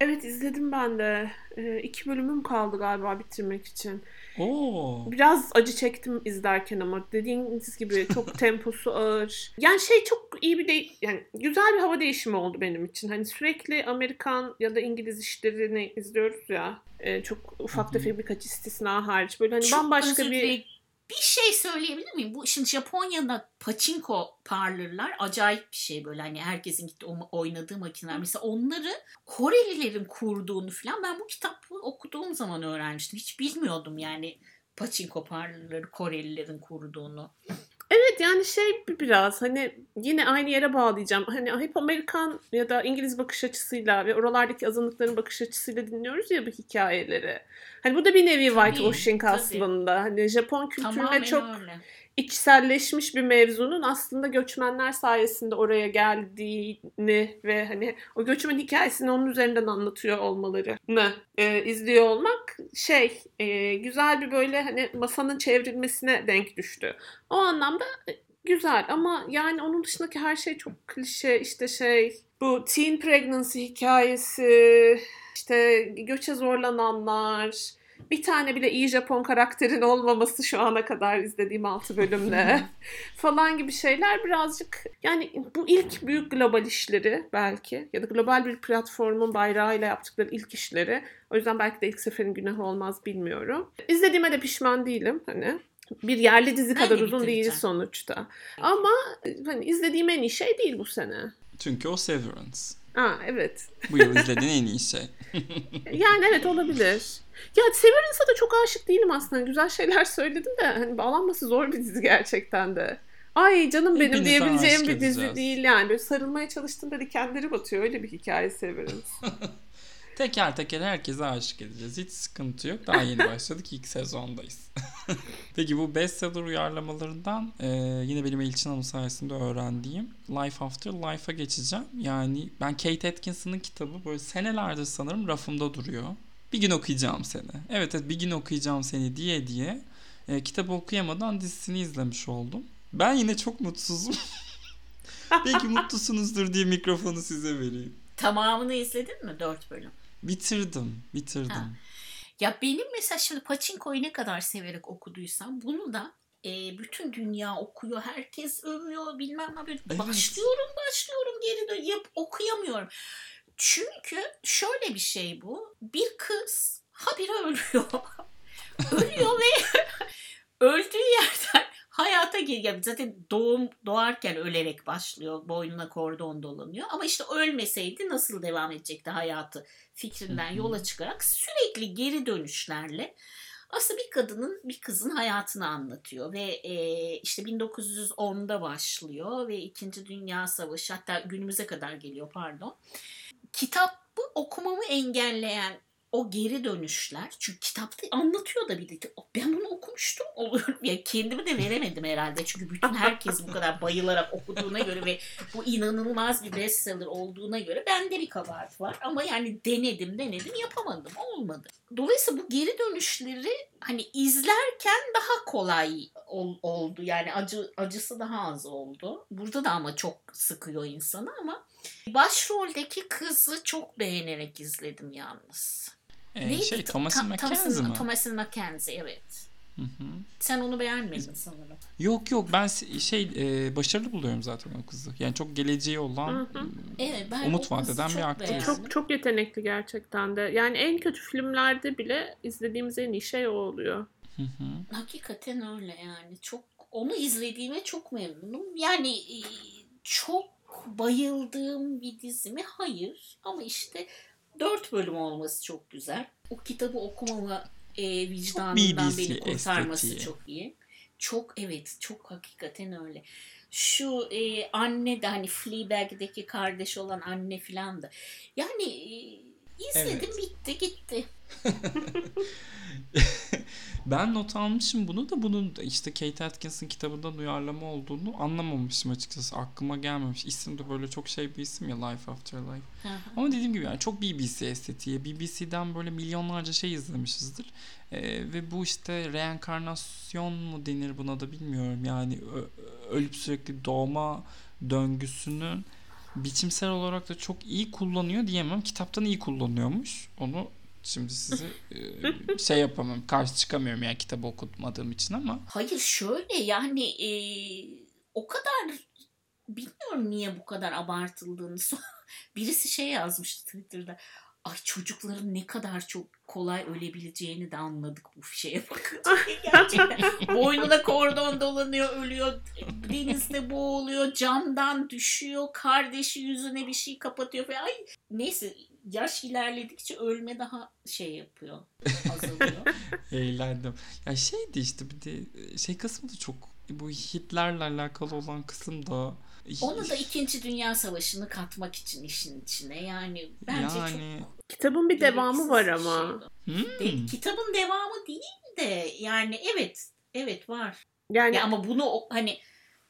S3: Evet izledim ben de. Ee, iki bölümüm kaldı galiba bitirmek için.
S1: Oo.
S3: Biraz acı çektim izlerken ama dediğiniz gibi çok temposu ağır. Yani şey çok iyi bir de yani güzel bir hava değişimi oldu benim için. Hani sürekli Amerikan ya da İngiliz işlerini izliyoruz ya. Ee, çok ufak tefek birkaç istisna hariç. Böyle hani
S2: Çok
S3: bambaşka bir.
S2: Bir şey söyleyebilir miyim? Bu şimdi Japonya'da pachinko parlorlar acayip bir şey böyle hani herkesin gitti oynadığı makineler. Mesela onları Korelilerin kurduğunu falan ben bu kitabı okuduğum zaman öğrenmiştim. Hiç bilmiyordum yani pachinko parlorları Korelilerin kurduğunu.
S3: Evet yani şey biraz hani yine aynı yere bağlayacağım. Hani hep Amerikan ya da İngiliz bakış açısıyla ve oralardaki azınlıkların bakış açısıyla dinliyoruz ya bu hikayeleri. Hani bu da bir nevi whitewashing aslında. Hani Japon kültürüne
S2: Tamamen
S3: çok
S2: öyle.
S3: İçselleşmiş bir mevzunun aslında göçmenler sayesinde oraya geldiğini ve hani o göçmen hikayesini onun üzerinden anlatıyor olmalarını e, izliyor olmak şey e, güzel bir böyle hani masanın çevrilmesine denk düştü. O anlamda e, güzel ama yani onun dışındaki her şey çok klişe işte şey bu teen pregnancy hikayesi işte göçe zorlananlar bir tane bile iyi Japon karakterin olmaması şu ana kadar izlediğim 6 bölümde falan gibi şeyler birazcık yani bu ilk büyük global işleri belki ya da global bir platformun bayrağıyla yaptıkları ilk işleri. O yüzden belki de ilk seferin günahı olmaz bilmiyorum. İzlediğime de pişman değilim hani. Bir yerli dizi kadar uzun değil sonuçta. Ama hani izlediğim en iyi şey değil bu sene.
S1: Çünkü o Severance.
S3: Aa evet.
S1: Bu yıl izlediğin en iyi şey.
S3: Yani evet olabilir. Ya Severance'a da çok aşık değilim aslında. Güzel şeyler söyledim de hani bağlanması zor bir dizi gerçekten de. Ay canım benim
S1: Hepinize
S3: diyebileceğim bir dizi
S1: edeceğiz.
S3: değil yani. Böyle sarılmaya çalıştığımda dikenleri batıyor. Öyle bir hikaye Severance.
S1: Teker teker herkese aşık edeceğiz. Hiç sıkıntı yok. Daha yeni başladık. İlk sezondayız. Peki bu bestseller uyarlamalarından e, yine benim Elçin Hanım sayesinde öğrendiğim Life After Life'a geçeceğim. Yani ben Kate Atkinson'ın kitabı böyle senelerdir sanırım rafımda duruyor. Bir gün okuyacağım seni. Evet evet bir gün okuyacağım seni diye diye e, kitabı okuyamadan dizisini izlemiş oldum. Ben yine çok mutsuzum. Belki mutlusunuzdur diye mikrofonu size vereyim.
S2: Tamamını izledin mi? Dört bölüm.
S1: Bitirdim, bitirdim.
S2: Ha. Ya benim mesela şimdi Pachinko'yu ne kadar severek okuduysam bunu da e, bütün dünya okuyor. Herkes övüyor bilmem ne. Böyle
S1: Evet.
S2: Başlıyorum başlıyorum geri dön. Yap, okuyamıyorum. Çünkü şöyle bir şey bu. Bir kız habire ölüyor. ölüyor ve öldüğü yerden geliyor. Zaten doğum doğarken ölerek başlıyor. Boynuna kordon dolanıyor. Ama işte ölmeseydi nasıl devam edecekti hayatı fikrinden yola çıkarak sürekli geri dönüşlerle aslında bir kadının bir kızın hayatını anlatıyor ve e, işte 1910'da başlıyor ve 2. Dünya Savaşı hatta günümüze kadar geliyor pardon. Kitabı okumamı engelleyen o geri dönüşler çünkü kitapta anlatıyor da bir de ben bunu okumuştum oluyorum. Ya kendimi de veremedim herhalde. Çünkü bütün herkes bu kadar bayılarak okuduğuna göre ve bu inanılmaz bir bestseller olduğuna göre bende bir kabahat var. Ama yani denedim denedim yapamadım olmadı. Dolayısıyla bu geri dönüşleri hani izlerken daha kolay ol- oldu yani acı acısı daha az oldu. Burada da ama çok sıkıyor insanı ama başroldeki kızı çok beğenerek izledim yalnız.
S1: Ee,
S2: Neydi?
S1: şey Thomas'ın
S2: Ta-
S1: Mackenzie mi?
S2: Thomas'ın Mackenzie evet.
S1: Hı hı.
S2: Sen onu beğenmedin sanırım.
S1: Yok yok ben şey e, başarılı buluyorum zaten o kızı. Yani çok geleceği olan
S3: Hı hı.
S2: Evet ben
S1: Umut vaat eden bir
S2: beğendim.
S3: Çok çok yetenekli gerçekten de. Yani en kötü filmlerde bile izlediğimiz en iyi şey o oluyor.
S1: Hı hı.
S2: Hakikaten öyle yani. Çok onu izlediğime çok memnunum. Yani e, çok bayıldığım bir dizi mi? Hayır. Ama işte dört bölüm olması çok güzel. O kitabı okumama e, vicdanından
S1: BBC
S2: beni kurtarması
S1: estetiği.
S2: çok iyi. Çok evet çok hakikaten öyle. Şu e, anne de hani Fleabag'deki kardeş olan anne filan da. Yani e, izledim
S1: Evet.
S2: bitti gitti.
S1: ben not almışım bunu da bunun işte Kate Atkins'in kitabından uyarlama olduğunu anlamamışım açıkçası. Aklıma gelmemiş. İsim de böyle çok şey bir isim ya Life After Life. Ama dediğim gibi yani çok BBC estetiği. BBC'den böyle milyonlarca şey izlemişizdir. Ee, ve bu işte reenkarnasyon mu denir buna da bilmiyorum. Yani ölüp sürekli doğma döngüsünün biçimsel olarak da çok iyi kullanıyor diyemem. Kitaptan iyi kullanıyormuş. Onu şimdi size e, şey yapamam. Karşı çıkamıyorum yani kitabı okutmadığım için ama
S2: Hayır şöyle yani e, o kadar bilmiyorum niye bu kadar abartıldığını. Birisi şey yazmıştı Twitter'da. Ay çocukların ne kadar çok kolay ölebileceğini de anladık bu şeye bakınca. Gerçekten boynuna kordon dolanıyor, ölüyor, denizde boğuluyor, camdan düşüyor, kardeşi yüzüne bir şey kapatıyor falan. Ay neyse yaş ilerledikçe ölme daha şey yapıyor, azalıyor.
S1: eğlendim. Ya şeydi işte bir de şey kısmı da çok bu Hitler'le alakalı olan kısım da
S2: Onu da İkinci Dünya Savaşı'nı katmak için işin içine. Yani bence
S1: yani
S2: çok
S3: Kitabın bir devamı var ama.
S1: hmm,
S2: De- kitabın devamı değil de yani evet evet var.
S3: Yani
S2: Ya ama bunu o- hani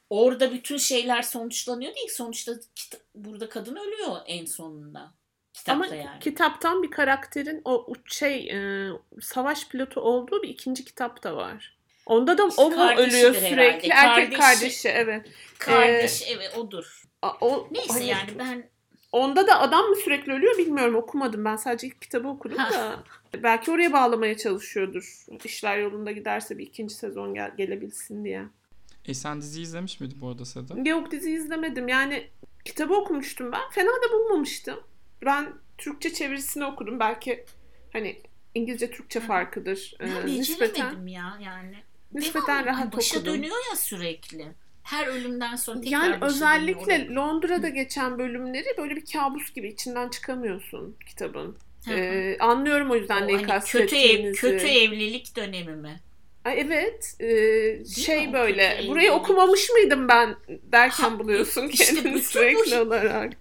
S2: orada bütün şeyler sonuçlanıyor değil. Sonuçta kita- burada kadın ölüyor en sonunda. Kitapta
S3: ama
S2: yani.
S3: kitaptan bir karakterin o uç- şey e, savaş pilotu olduğu bir ikinci kitap da var. Onda da
S2: İşte
S3: o mu ölüyor
S2: herhalde.
S3: sürekli? Erkek
S2: Kardeşi.
S3: kardeşi evet.
S2: Kardeş evet odur.
S3: A- O,
S2: Neyse
S3: hani
S2: yani ben
S3: Onda da adam mı sürekli ölüyor bilmiyorum okumadım. Ben sadece ilk kitabı okudum da. Belki oraya bağlamaya çalışıyordur. İşler yolunda giderse bir ikinci sezon gel- gelebilsin diye.
S1: E sen dizi izlemiş miydin bu arada Seda?
S3: Yok dizi izlemedim. Yani kitabı okumuştum ben. Fena da bulmamıştım. Ben Türkçe çevirisini okudum. Belki hani İngilizce Türkçe farkıdır.
S2: ben
S3: Ee, nispeten
S2: ya yani.
S3: nispeten
S2: Devamlı,
S3: rahat
S2: başa
S3: okudum.
S2: dönüyor ya sürekli. Her ölümden sonra tekrar
S3: Yani özellikle. Londra'da geçen bölümleri böyle bir kabus gibi içinden çıkamıyorsun kitabın.
S2: Hı hı.
S3: Ee, anlıyorum o yüzden
S2: O
S3: neyi
S2: hani kötü, ev,
S3: kastettiğinizi.
S2: kötü evlilik dönemi mi?
S3: Ay, evet. e, şey
S2: mi?
S3: böyle.
S2: Kötü
S3: Burayı
S2: evlilik.
S3: okumamış mıydım ben derken
S2: Ha,
S3: buluyorsun
S2: işte
S3: kendini sürekli
S2: bu-
S3: olarak.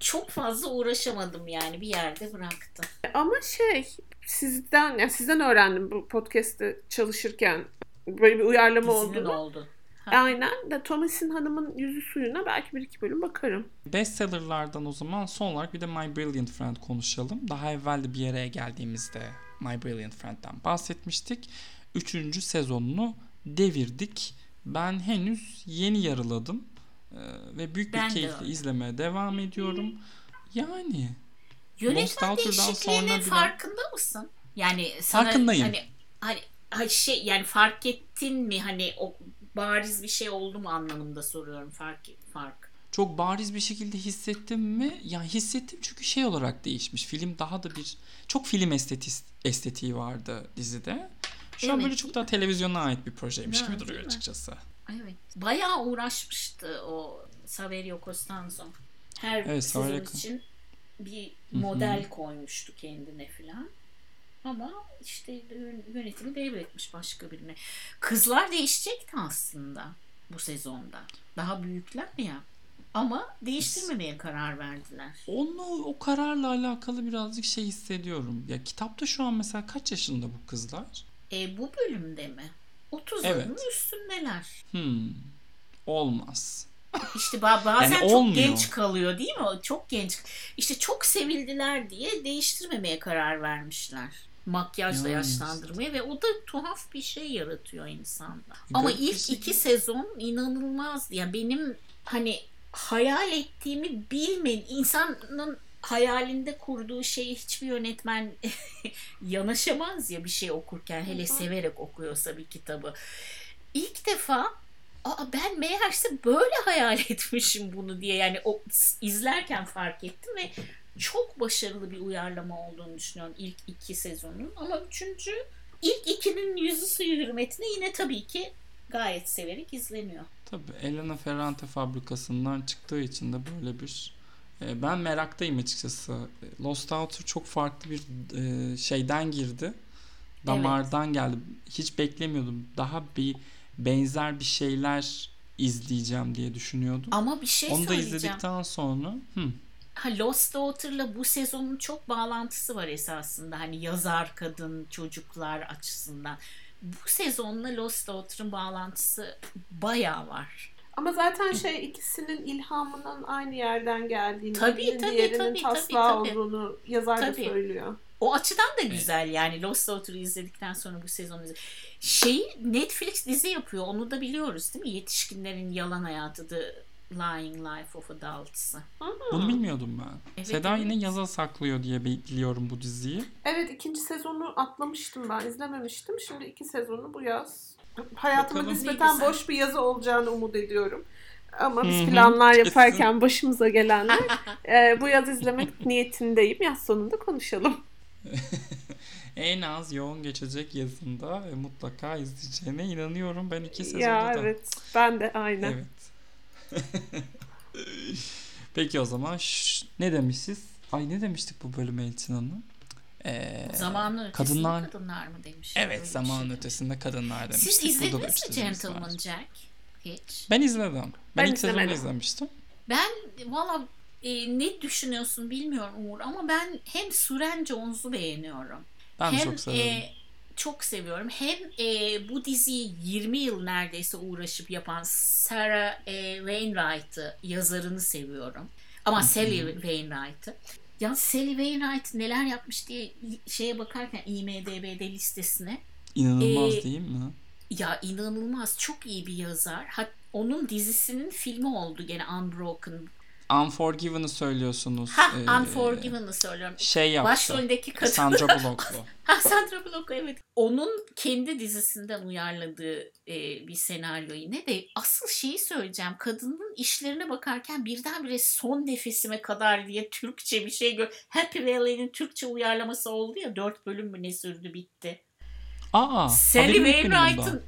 S2: Çok fazla uğraşamadım yani bir yerde bıraktım.
S3: Ama şey sizden yani sizden öğrendim bu podcast'te çalışırken böyle bir uyarlama
S2: Dizinin
S3: olduğunu.
S2: oldu. Ha.
S3: Aynen. De Thomas'in hanımın yüzü suyuna belki bir iki bölüm bakarım.
S1: Bestseller'lardan o zaman son olarak bir de My Brilliant Friend konuşalım. Daha evvel de bir yere geldiğimizde My Brilliant Friend'den bahsetmiştik. Üçüncü sezonunu devirdik. Ben henüz yeni yarıladım. Ee, ve büyük bir
S2: Ben de
S1: keyifle
S2: öyle.
S1: izlemeye devam ediyorum. Yani
S2: Yönetmen değişikliğinin
S1: sonra bile-
S2: farkında mısın? Yani sana
S1: Farkındayım.
S2: hani hani hani şey yani fark ettin mi hani o bariz bir şey oldu mu anlamında soruyorum fark fark.
S1: çok bariz bir şekilde hissettim mi? Yani hissettim çünkü şey olarak değişmiş. Film daha da bir çok film esteti, estetiği vardı dizide. Şu an
S2: Evet.
S1: böyle çok daha televizyona ait bir projeymiş
S2: Ya,
S1: gibi duruyor açıkçası.
S2: Evet. Bayağı uğraşmıştı o Saverio Costanzo. Her
S1: Evet,
S2: sezon için bir model koymuştu kendine filan. Ama işte yön- yönetimi devretmiş başka birine. Kızlar değişecekti aslında bu sezonda. Daha büyükler ya. Ama değiştirmemeye karar verdiler.
S1: Onu o kararla alakalı birazcık şey hissediyorum. Ya kitapta şu an mesela kaç yaşında bu kızlar?
S2: E, bu bölümde mi? 30'ların
S1: Evet.
S2: üstündeler.
S1: Hmm. Olmaz.
S2: İşte ba- bazen
S1: Yani
S2: çok
S1: olmuyor.
S2: genç kalıyor değil mi? Çok genç. İşte çok sevildiler diye değiştirmemeye karar vermişler. Makyajla
S1: Yani
S2: yaşlandırmaya ve o da tuhaf bir şey yaratıyor insanda. Ama
S1: bir
S2: ilk iki sezon inanılmaz. Yani benim hani hayal ettiğimi bilmeyin. insanın hayalinde kurduğu şeyi hiçbir yönetmen yanaşamaz ya bir şey okurken hele severek okuyorsa bir kitabı. İlk defa Aa, ben meğerse böyle hayal etmişim bunu diye yani o izlerken fark ettim ve çok başarılı bir uyarlama olduğunu düşünüyorum ilk iki sezonun ama üçüncü ilk ikinin yüzü suyu hürmetine yine tabii ki gayet severek izleniyor.
S1: Tabii Elena Ferrante fabrikasından çıktığı için de böyle bir ben meraktayım açıkçası. Lost Daughter çok farklı bir e, şeyden girdi. Damardan geldi. Hiç beklemiyordum. Daha bir benzer bir şeyler izleyeceğim diye düşünüyordum.
S2: Ama bir şey
S1: Onu da
S2: söyleyeceğim.
S1: izledikten sonra hı,
S2: Ha, Lost Daughter'la bu sezonun çok bağlantısı var esasında. Hani yazar kadın, çocuklar açısından. Bu sezonla Lost Daughter'ın bağlantısı bayağı var.
S3: Ama zaten şey ikisinin ilhamının aynı yerden geldiğini,
S2: Tabii,
S3: birinin
S2: tabii,
S3: diğerinin
S2: tabii,
S3: taslağı
S2: tabii, tabii.
S3: olduğunu yazar da söylüyor.
S2: O açıdan da güzel yani Lost Daughter'ı izledikten sonra bu sezonu izle- Şeyi Netflix dizi yapıyor onu da biliyoruz değil mi? Yetişkinlerin yalan hayatı The Lying Life of Adults'ı.
S1: bunu bilmiyordum ben.
S2: Evet,
S1: Seda
S2: evet.
S1: yine yaza saklıyor diye biliyorum bu diziyi.
S3: Evet ikinci sezonu atlamıştım ben izlememiştim. Şimdi iki sezonu bu yaz. Hayatımın
S1: Bakalım.
S3: nispeten boş bir yazı olacağını umut ediyorum. Ama biz planlar yaparken başımıza gelenler e, bu yaz izlemek niyetindeyim. Yaz sonunda konuşalım.
S1: En az yoğun geçecek yazında e, mutlaka izleyeceğine inanıyorum. Ben iki sezonda
S3: ya
S1: da.
S3: evet ben de aynen.
S1: Evet. Peki o zaman şş, ne demişiz? Ay ne demiştik bu bölüme Elçin Hanım? Ee,
S2: Zamanın ötesinde
S1: kadınlar-
S2: kadınlar, mı demiş.
S1: Evet zamanın
S2: şey.
S1: ötesinde kadınlar demiştik.
S2: Siz izlediniz mi. Gentleman Jack? Hiç.
S1: Ben izledim. Ben,
S3: Ben
S1: ilk sezonu izlemiştim.
S2: Ben valla e, ne düşünüyorsun bilmiyorum Uğur ama ben hem Suren Jones'u beğeniyorum.
S1: Ben
S2: hem
S1: çok severim.
S2: e, çok seviyorum. Hem e, bu diziyi 20 yıl neredeyse uğraşıp yapan Sarah e, Wainwright'ı yazarını seviyorum. Ama Sally Wainwright'ı. Ya Sally Wainwright neler yapmış diye şeye bakarken IMDB'de listesine
S1: İnanılmaz
S2: e,
S1: değil mi?
S2: ya inanılmaz çok iyi bir yazar. Hat, onun dizisinin filmi oldu gene Unbroken.
S1: Unforgiven'ı söylüyorsunuz.
S2: Ha
S1: Ee,
S2: Unforgiven'ı söylüyorum.
S1: Şey yaptı.
S2: Başroldeki kadın.
S1: Sandra Bullock'lu.
S2: Ha Sandra Bullock evet. Onun kendi dizisinden uyarladığı e, bir senaryo yine de asıl şeyi söyleyeceğim. Kadının işlerine bakarken birdenbire son nefesime kadar diye Türkçe bir şey gör. Happy Valley'nin Türkçe uyarlaması oldu ya dört bölüm mü ne sürdü bitti.
S1: Aa,
S2: Sally. Wainwright'ın.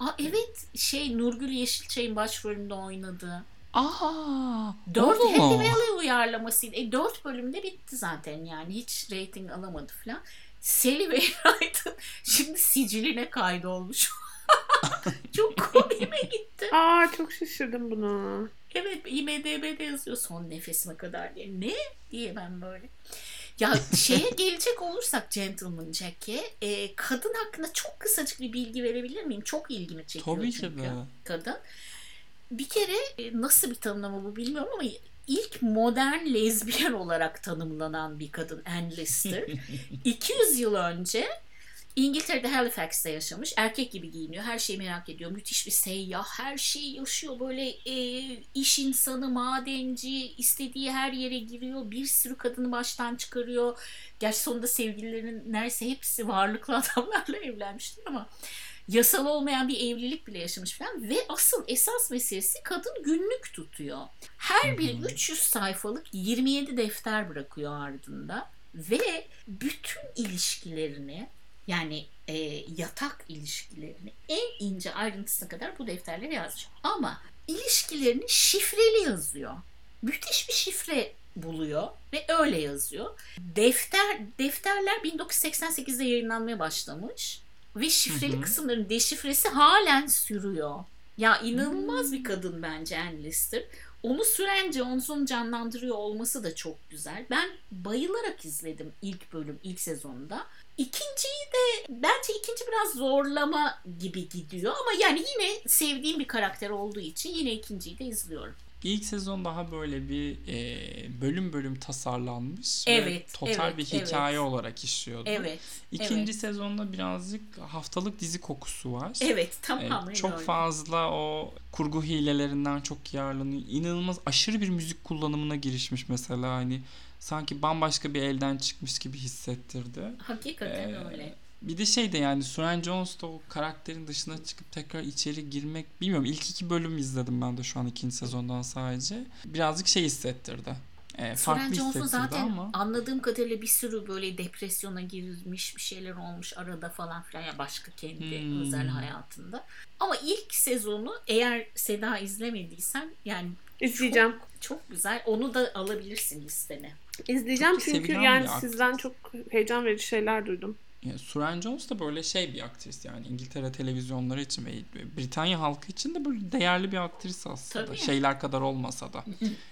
S2: Aa, evet şey Nurgül Yeşilçay'ın başrolünde oynadığı.
S1: Aa,
S2: Dört? Happy Valley uyarlamasıydı. E, dört bölümde bitti zaten yani. Hiç rating alamadı falan. Sally Wainwright'ın şimdi siciline kaydolmuş. Çok komiğime gitti.
S3: Aa çok şaşırdım buna.
S2: Evet IMDB'de yazıyor son nefesime kadar diye. Ne? diye ben böyle. Ya şeye gelecek olursak Gentleman Jack'e e, kadın hakkında çok kısacık bir bilgi verebilir miyim? Çok ilgimi çekiyor
S1: Tabii ki
S2: çünkü
S1: de.
S2: kadın. Bir kere e, nasıl bir tanımlama bu bilmiyorum ama ilk modern lezbiyen olarak tanımlanan bir kadın Anne Lister. 200 yıl önce İngiltere'de Halifax'ta yaşamış. Erkek gibi giyiniyor. Her şeyi merak ediyor. Müthiş bir seyyah. Her şeyi yaşıyor. Böyle e, iş insanı, madenci. istediği her yere giriyor. Bir sürü kadını baştan çıkarıyor. Gerçi sonunda sevgililerinin neredeyse hepsi varlıklı adamlarla evlenmiştir ama yasal olmayan bir evlilik bile yaşamış falan ve asıl esas meselesi kadın günlük tutuyor. Her bir 300 sayfalık 27 defter bırakıyor ardında ve bütün ilişkilerini yani e, yatak ilişkilerini en ince ayrıntısına kadar bu defterlere yazmış. Ama ilişkilerini şifreli yazıyor. Müthiş bir şifre buluyor ve öyle yazıyor. Defter defterler 1988'de yayınlanmaya başlamış ve şifreli
S1: Hı hı.
S2: kısımların deşifresi halen sürüyor. Ya inanılmaz bir kadın bence Anne Lister. Onu süren Jones'un canlandırıyor olması da çok güzel. Ben bayılarak izledim ilk bölüm, ilk sezonda. İkinciyi de bence ikinci biraz zorlama gibi gidiyor ama yani yine sevdiğim bir karakter olduğu için yine ikinciyi de izliyorum.
S1: İlk sezon daha böyle bir e, bölüm bölüm tasarlanmış ve
S2: Evet,
S1: total
S2: evet,
S1: bir hikaye olarak işliyordu.
S2: Evet,
S1: İkinci
S2: evet.
S1: sezonda birazcık haftalık dizi kokusu var.
S2: evet
S1: E,
S2: tamamen
S1: çok
S2: öyle.
S1: fazla o kurgu hilelerinden çok yararlanıyor. İnanılmaz aşırı bir müzik kullanımına girişmiş mesela hani sanki bambaşka bir elden çıkmış gibi hissettirdi.
S2: Hakikaten
S1: Ee,
S2: öyle.
S1: Bir de şey de yani Suran Jones da o karakterin dışına çıkıp tekrar içeri girmek bilmiyorum ilk iki bölüm izledim ben de şu an ikinci sezondan sadece. Birazcık şey hissettirdi. Farklı
S2: Suran Jones'un
S1: hissettirdi
S2: zaten
S1: ama
S2: anladığım kadarıyla bir sürü böyle depresyona girmiş bir şeyler olmuş arada falan filan ya başka kendi
S1: Hmm.
S2: özel hayatında. Ama ilk sezonu eğer Seda izlemediysen yani
S3: İzleyeceğim.
S2: çok güzel onu da alabilirsin listene.
S3: İzleyeceğim
S1: Çok
S3: çünkü yani sizden çok heyecan verici şeyler duydum.
S1: Yani Suran Jones da böyle şey bir aktris yani İngiltere televizyonları için ve Britanya halkı için de böyle değerli bir aktris aslında.
S2: Tabii.
S1: Şeyler kadar olmasa da.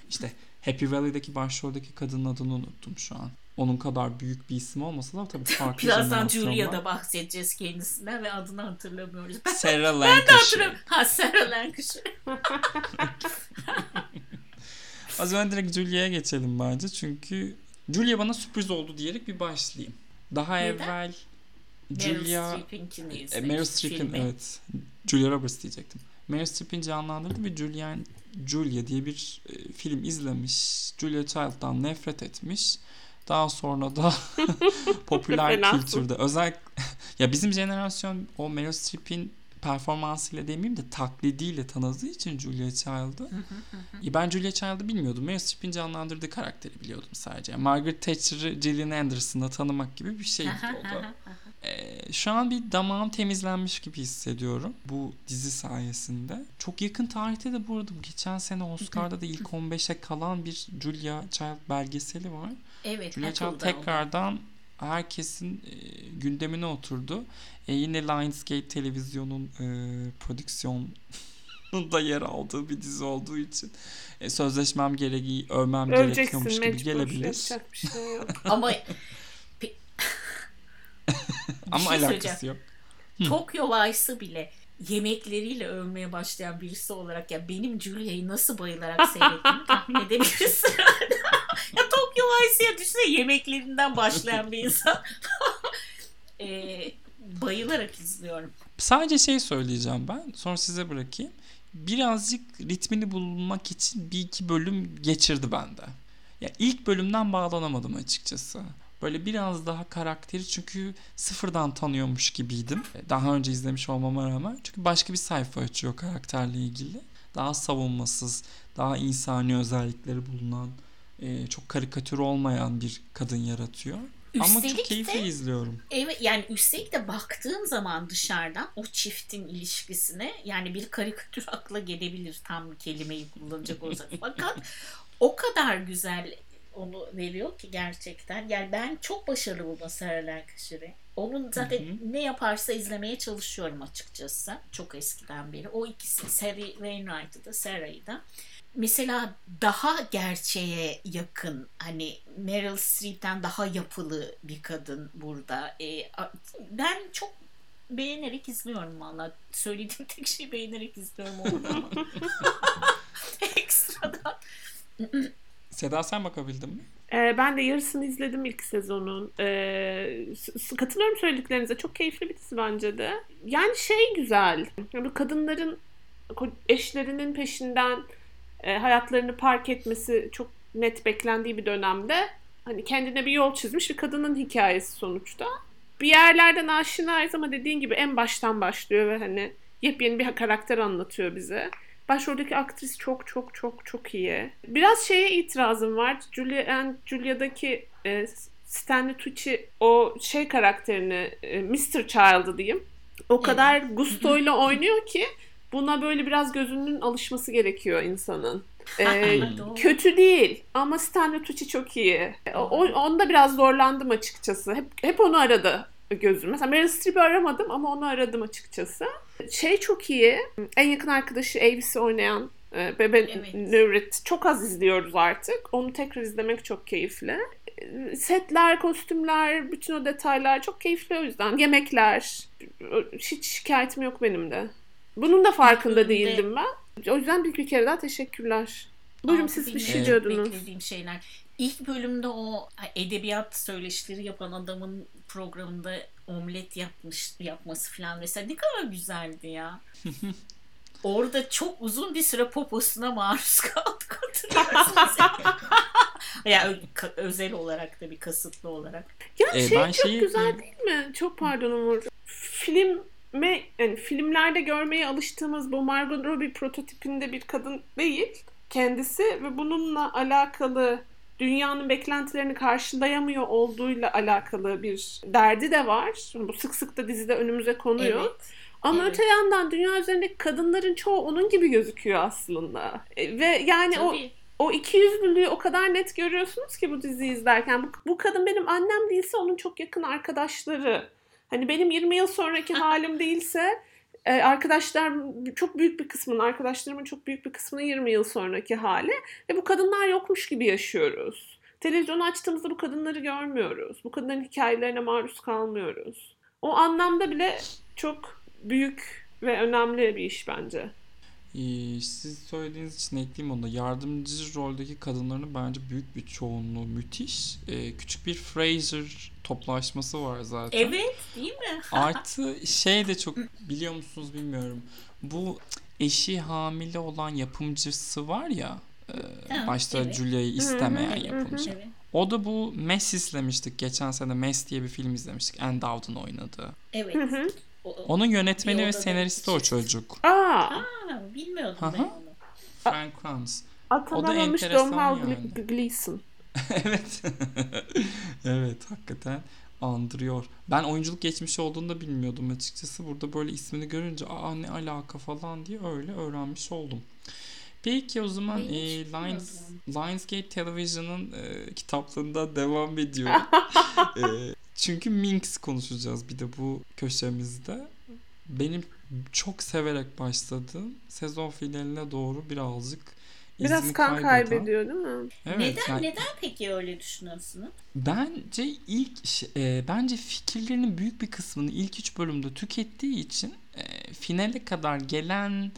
S1: İşte Happy Valley'deki başroldeki kadının adını unuttum şu an. Onun kadar büyük bir isim olmasa da tabii farklı
S2: Birazdan. Julia'da bahsedeceğiz kendisinden ve adını hatırlamıyoruz. Ben
S1: Sarah
S2: de
S1: Lancashire.
S2: hatırlamıyorum. Ha Sarah Lancashire.
S1: O zaman direkt Julia'ya geçelim bence. Çünkü Julia bana sürpriz oldu diyerek bir başlayayım. Daha
S2: Neden?
S1: evvel Julia e. Meryl Streep'in evet Julia Roberts diyecektim. Meryl Streep'in canlandırdı ve Julian Julia diye bir e, film izlemiş. Julia Child'dan nefret etmiş. Daha sonra da popüler kültürde özel ya bizim jenerasyon o Meryl Streep'in performansıyla demeyeyim de taklidiyle tanıdığı için Julia Child'ı. E, Ben Julia Child'ı bilmiyordum. Meryl Streep'in canlandırdığı karakteri biliyordum sadece. Yani Margaret Thatcher'ı Gillian Anderson'la tanımak gibi bir şeydi o da. Ee, şu an bir damağım temizlenmiş gibi hissediyorum bu dizi sayesinde. Çok yakın tarihte de bu arada geçen sene Oscar'da da ilk 15'e kalan bir Julia Child belgeseli var.
S2: Evet.
S1: Julia Child tekrardan herkesin e, gündemine oturdu. E, yine Lionsgate televizyonun e, prodüksiyonunda yer aldığı bir dizi olduğu için e, sözleşmem gereği övmem
S3: Öleceksin
S1: gerekiyormuş gibi gelebilir.
S3: Şey yok.
S2: Ama
S1: Ama
S2: şey
S1: alakası yok.
S2: Tokyo Vice'ı bile yemekleriyle övmeye başlayan birisi olarak ya benim Julia'yı nasıl bayılarak seyrettiğimi tahmin edebilirsin. Ya Tokyo Vice'ya düşünsene yemeklerinden başlayan bir insan. Ee, bayılarak izliyorum.
S1: Sadece şey söyleyeceğim ben. Sonra size bırakayım. Birazcık ritmini bulmak için bir iki bölüm geçirdi bende. Ya ilk bölümden bağlanamadım açıkçası. Böyle biraz daha karakteri çünkü sıfırdan tanıyormuş gibiydim. Daha önce izlemiş olmama rağmen. Çünkü başka bir sayfa açıyor karakterle ilgili. Daha savunmasız, daha insani özellikleri bulunan, e, çok karikatür olmayan bir kadın yaratıyor. Ama çok
S2: Üstelik
S1: keyifli
S2: de
S1: izliyorum.
S2: Evet yani üstelik de baktığın zaman dışarıdan o çiftin ilişkisine yani bir karikatür akla gelebilir tam kelimeyi kullanacak olsak. Fakat o kadar güzel onu veriyor ki gerçekten. Yani ben çok başarılı buldum Sarah Lancashire'i. Onun zaten
S1: Hı
S2: ne yaparsa izlemeye çalışıyorum açıkçası. Çok eskiden beri. O ikisi Sari Wainwright'ı da Sarah'ı da mesela daha gerçeğe yakın hani Meryl Streep'ten daha yapılı bir kadın burada. Ee, a- ben çok beğenerek izliyorum valla. Söylediğim tek şey beğenerek izliyorum orada. Ekstradan.
S1: Seda sen bakabildin mi?
S3: Ee, ben de yarısını izledim ilk sezonun. Ee, katılıyorum söylediklerinize. Çok keyifli bir dizi bence de. Yani şey güzel. Bu kadınların eşlerinin peşinden e, hayatlarını park etmesi çok net beklendiği bir dönemde hani kendine bir yol çizmiş bir kadının hikayesi sonuçta. Bir yerlerden aşinayız ama dediğin gibi en baştan başlıyor ve hani yepyeni bir karakter anlatıyor bize. Başroldeki aktris çok çok çok çok iyi. Biraz şeye itirazım var. Julia and Julia'daki e, Stanley Tucci o şey karakterini e, Mr. Child'ı diyeyim. O kadar gustoyla oynuyor ki buna böyle biraz gözünün alışması gerekiyor insanın. E,
S2: Doğru.
S3: kötü değil ama Stanley Tucci çok iyi. O, o- onda biraz zorlandım açıkçası. Hep, hep onu aradı gözüm. Mesela Meryl Streep'i aramadım ama onu aradım açıkçası. Şey çok iyi. En yakın arkadaşı Avis'i oynayan e, Bebe
S2: Evet.
S3: Çok az izliyoruz artık. Onu tekrar izlemek çok keyifli. Setler, kostümler, bütün o detaylar çok keyifli o yüzden. Yemekler. Hiç şikayetim yok benim de. Bunun da farkında değildim ben. O yüzden bir, bir kere daha teşekkürler. Buyurun siz bir şey diyordunuz.
S2: Beklediğim şeyler. İlk bölümde o edebiyat söyleşileri yapan adamın programında omlet yapmış yapması falan mesela ne kadar güzeldi ya. Orada çok uzun bir süre poposuna maruz kaldık hatırlarsınız. ya ö- özel olarak da bir kasıtlı olarak.
S3: Ya
S1: Ee,
S3: şey
S1: ben
S3: çok
S1: şeyi-
S3: güzel değil mi? Çok pardon Umur. Filme, yani filmlerde görmeye alıştığımız bu Margot Robbie prototipinde bir kadın değil kendisi ve bununla alakalı dünyanın beklentilerini karşılayamıyor olduğuyla alakalı bir derdi de var. Bu sık sık da dizide önümüze konuyor.
S2: Evet.
S3: Ama
S2: evet.
S3: öte yandan dünya üzerindeki kadınların çoğu onun gibi gözüküyor aslında. E, Ve yani o
S2: Tabii.
S3: o iki yüzlülüğü o kadar net görüyorsunuz ki bu diziyi izlerken. Bu, bu kadın benim annem değilse onun çok yakın arkadaşları. Hani benim 20 yıl sonraki halim değilse e, arkadaşlar çok büyük bir kısmının, arkadaşlarımın çok büyük bir kısmının 20 yıl sonraki hali. Ve bu kadınlar yokmuş gibi yaşıyoruz. Televizyonu açtığımızda bu kadınları görmüyoruz. Bu kadınların hikayelerine maruz kalmıyoruz. O anlamda bile çok büyük ve önemli bir iş bence.
S1: Ee, siz söylediğiniz için ekleyeyim onu da. Yardımcı roldeki kadınların bence büyük bir çoğunluğu müthiş. Ee, küçük bir Fraser toplaşması var zaten.
S2: Evet değil mi?
S1: Artı şey de çok biliyor musunuz bilmiyorum. Bu eşi hamile olan yapımcısı var ya. e,
S2: Ha,
S1: başta
S2: evet.
S1: Julia'yı istemeyen yapımcı.
S2: Evet.
S1: O da bu Mess izlemiştik. Geçen sene Mess diye bir film izlemiştik. Anne Dowd'un oynadığı.
S2: Evet.
S3: Hı hı.
S2: O-
S1: Onun yönetmeni ve senaristi o çocuk.
S3: Aa,
S2: Aa, bilmiyordum ben
S1: Hı hı.
S2: onu.
S1: Frank Kranz.
S3: atanamamış
S1: enteresan
S3: Domhnall
S1: yani.
S3: Gleeson.
S1: evet. evet hakikaten andırıyor. Ben oyunculuk geçmişi olduğunu da bilmiyordum açıkçası. Burada böyle ismini görünce aa ne alaka falan diye öyle öğrenmiş oldum. Peki o zaman
S2: Ben
S1: e, Lions. Lionsgate Television'ın e, kitaplığından devam ediyor. E, çünkü Minx konuşacağız bir de bu köşemizde. Benim çok severek başladığım sezon finaline doğru birazcık
S3: Biraz kan
S1: kaybeden-
S3: kaybediyor değil mi?
S2: neden
S1: yani-
S2: neden peki öyle düşünüyorsunuz?
S1: Bence ilk e, bence fikirlerinin büyük bir kısmını ilk üç bölümde tükettiği için e, finale kadar gelen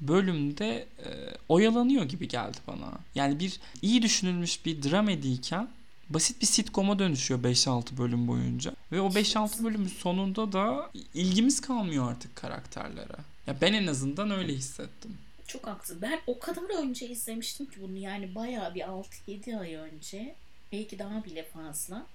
S1: bölümde e, oyalanıyor gibi geldi bana. Yani bir iyi düşünülmüş bir dramediyken basit bir sitcom'a dönüşüyor 5-6 bölüm boyunca. Ve o 5-6 bölümün sonunda da ilgimiz kalmıyor artık karakterlere. Ya ben en azından öyle hissettim.
S2: Çok haksız. Ben o kadar önce izlemiştim ki bunu yani bayağı bir 6-7 ay önce. Belki daha bile fazla.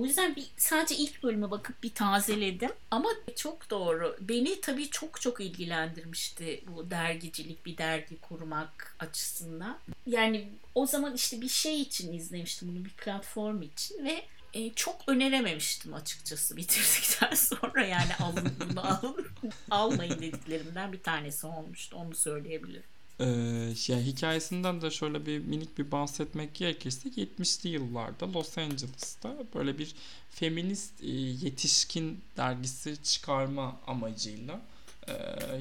S2: O yüzden bir, sadece ilk bölüme bakıp bir tazeledim. Ama çok doğru. Beni tabii çok çok ilgilendirmişti bu dergicilik, bir dergi kurmak açısından. Yani o zaman işte bir şey için izlemiştim bunu, bir platform için ve e, çok önerememiştim açıkçası bitirdikten sonra yani alın bunu alın almayın dediklerimden bir tanesi olmuştu onu söyleyebilirim.
S1: Ee, şey, hikayesinden de şöyle bir minik bir bahsetmek gerekirse 70'li yıllarda Los Angeles'ta böyle bir feminist e, yetişkin dergisi çıkarma amacıyla e,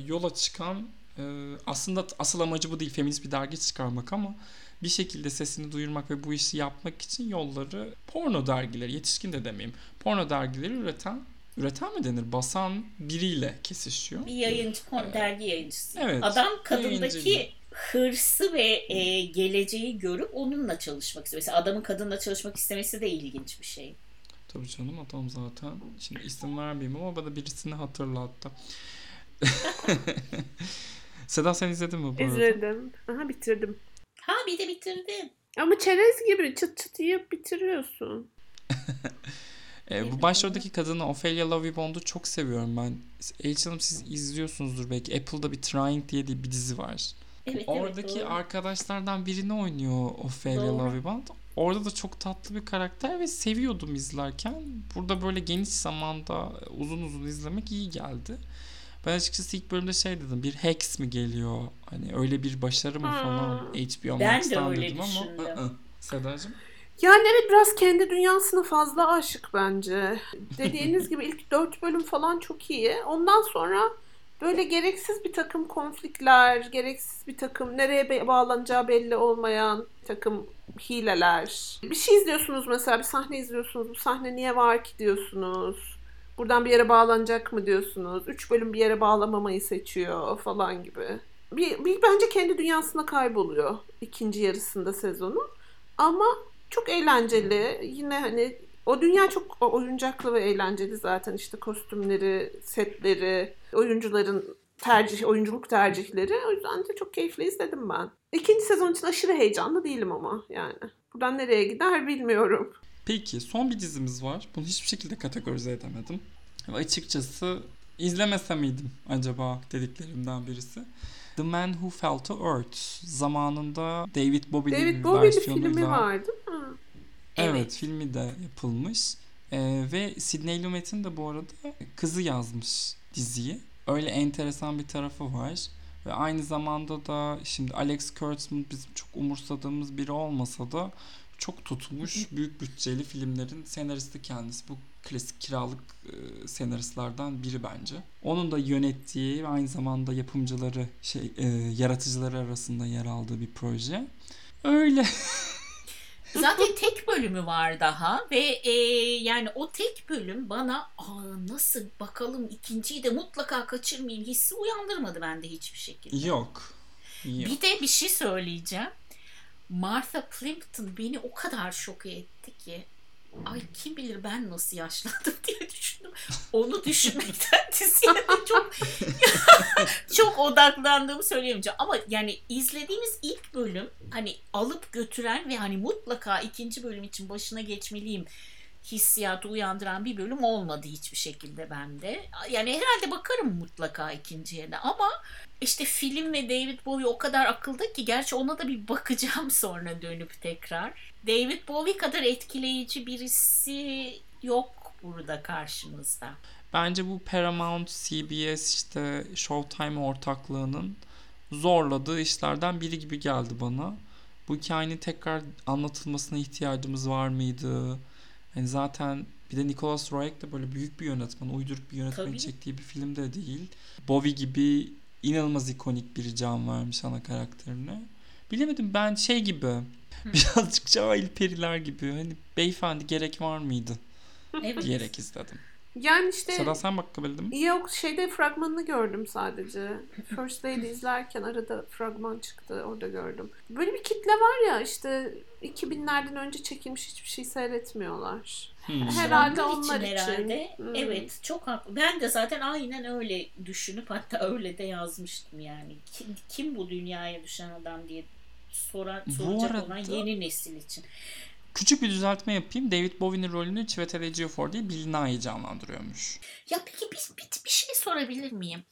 S1: yola çıkan e, aslında asıl amacı bu değil feminist bir dergi çıkarmak ama bir şekilde sesini duyurmak ve bu işi yapmak için yolları porno dergileri, yetişkin de demeyeyim, porno dergileri üreten üreten mi denir? Basan biriyle kesişiyor.
S2: Bir yayıncı, dergi yayıncısı.
S1: Evet,
S2: Adam
S1: yayıncı.
S2: kadındaki hırsı ve e, geleceği görüp onunla çalışmak istiyor. Mesela adamın kadınla çalışmak istemesi de ilginç bir şey.
S1: Tabii canım adam zaten. Şimdi isim vermeyeyim ama bana birisini hatırlattı. Seda sen izledin mi bu arada?
S3: İzledim. Aha bitirdim.
S2: Ha bir de bitirdin.
S3: Ama çerez gibi çıt çıt yiyip bitiriyorsun.
S1: Ee, bu başroldeki kadını Ophelia Lovibond'u çok seviyorum ben. Elçin Hanım siz izliyorsunuzdur belki. Apple'da bir Trying diye bir dizi var.
S2: Evet,
S1: Oradaki
S2: evet, doğru.
S1: arkadaşlardan birini oynuyor Ophelia
S2: Doğru.
S1: Lovibond. Orada da çok tatlı bir karakter ve seviyordum izlerken. Burada böyle geniş zamanda uzun uzun izlemek iyi geldi. Ben açıkçası ilk bölümde şey dedim. Bir Hex mi geliyor? Hani öyle bir başarı mı falan
S3: Hmm.
S1: HBO
S2: Ben de
S1: Max'tan
S2: öyle
S1: dedim ama ı-ı. Sedacığım.
S3: Yani evet biraz kendi dünyasına fazla aşık bence. Dediğiniz gibi ilk dört bölüm falan çok iyi. Ondan sonra böyle gereksiz bir takım konflikler, gereksiz bir takım nereye bağlanacağı belli olmayan takım hileler. Bir şey izliyorsunuz mesela bir sahne izliyorsunuz. Bu sahne niye var ki diyorsunuz. Buradan bir yere bağlanacak mı diyorsunuz. Üç bölüm bir yere bağlamamayı seçiyor falan gibi. Bir, bir bence kendi dünyasına kayboluyor ikinci yarısında sezonu. Ama çok eğlenceli. Yine hani o dünya çok oyuncaklı ve eğlenceli zaten işte kostümleri, setleri, oyuncuların tercih, oyunculuk tercihleri. O yüzden de çok keyifli izledim ben. İkinci sezon için aşırı heyecanlı değilim ama yani. Buradan nereye gider bilmiyorum.
S1: Peki son bir dizimiz var. Bunu hiçbir şekilde kategorize edemedim. Ve açıkçası izlemese miydim acaba dediklerimden birisi. The Man Who Fell to Earth. Zamanında David Bowie'li
S3: David
S1: versiyonuyla.
S3: filmi var değil mi?
S1: Evet,
S2: Evet.
S1: filmi de yapılmış. Ee, ve Sidney Lumet'in de bu arada kızı yazmış diziyi. Öyle enteresan bir tarafı var. Ve aynı zamanda da şimdi Alex Kurtzman bizim çok umursadığımız biri olmasa da çok tutmuş büyük bütçeli filmlerin senaristi kendisi. Bu klasik kiralık e, senaristlerden biri bence. Onun da yönettiği ve aynı zamanda yapımcıları şey e, yaratıcıları arasında yer aldığı bir proje. Öyle.
S2: Zaten tek bölümü var daha ve e, yani o tek bölüm bana Aa, nasıl bakalım ikinciyi de mutlaka kaçırmayayım hissi uyandırmadı bende hiçbir şekilde.
S1: Yok. Yok.
S2: Bir de bir şey söyleyeceğim. Martha Plimpton beni o kadar şok etti ki ay kim bilir ben nasıl yaşlandım diye düşündüm. Onu düşünmekten diziye de çok çok odaklandığımı söyleyemeyeceğim. Ama yani izlediğimiz ilk bölüm hani alıp götüren ve hani mutlaka ikinci bölüm için başına geçmeliyim hissiyatı uyandıran bir bölüm olmadı hiçbir şekilde bende. Yani herhalde bakarım mutlaka ikinciye de ama işte film ve David Bowie o kadar akılda ki gerçi ona da bir bakacağım sonra dönüp tekrar. David Bowie kadar etkileyici birisi yok burada karşımızda.
S1: Bence bu Paramount, CBS işte Showtime ortaklığının zorladığı işlerden biri gibi geldi bana. Bu hikayenin tekrar anlatılmasına ihtiyacımız var mıydı? Yani zaten bir de Nicholas Roeg de böyle büyük bir yönetmen, uyduruk bir yönetmen
S2: Tabii.
S1: çektiği bir film de değil. Bowie gibi inanılmaz ikonik bir can vermiş ana karakterine. Bilemedim ben şey gibi birazcık cahil periler gibi hani beyefendi gerek var mıydı
S2: Evet.
S1: diyerek izledim.
S3: Yani işte
S1: Seda sen bakabildin mi?
S3: Yok şeyde fragmanını gördüm sadece. First Lady izlerken arada fragman çıktı orada gördüm. Böyle bir kitle var ya işte 2000'lerden önce çekilmiş hiçbir şey seyretmiyorlar.
S1: Hmm.
S3: Herhalde
S2: Onlar
S3: için.
S2: herhalde.
S3: Hmm.
S2: Evet çok haklı. Ben de zaten aynen öyle düşünüp hatta öyle de yazmıştım yani. Kim, kim bu dünyaya düşen adam diye soran, soracak
S1: arada-
S2: olan yeni nesil için.
S1: Küçük bir düzeltme yapayım. David Bowie'nin rolünü Chiwetel Ejiofor değil Nighy canlandırıyormuş.
S2: Ya peki bir, bir, bir şey sorabilir miyim?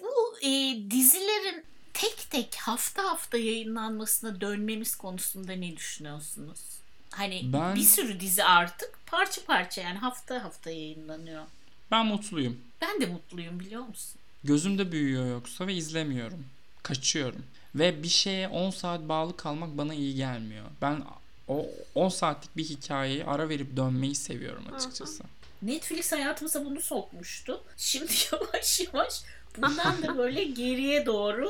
S2: Bu e, dizilerin tek tek hafta hafta yayınlanmasına dönmemiz konusunda ne düşünüyorsunuz? Hani
S1: Ben-
S2: bir sürü dizi artık parça parça yani hafta hafta yayınlanıyor.
S1: Ben mutluyum.
S2: Ben de mutluyum biliyor musun?
S1: Gözümde büyüyor yoksa ve izlemiyorum. Kaçıyorum. Ve bir şeye 10 saat bağlı kalmak bana iyi gelmiyor. Ben o 10 saatlik bir hikayeye ara verip dönmeyi seviyorum açıkçası.
S2: Netflix hayatımıza bunu sokmuştu. Şimdi yavaş yavaş bundan da böyle geriye doğru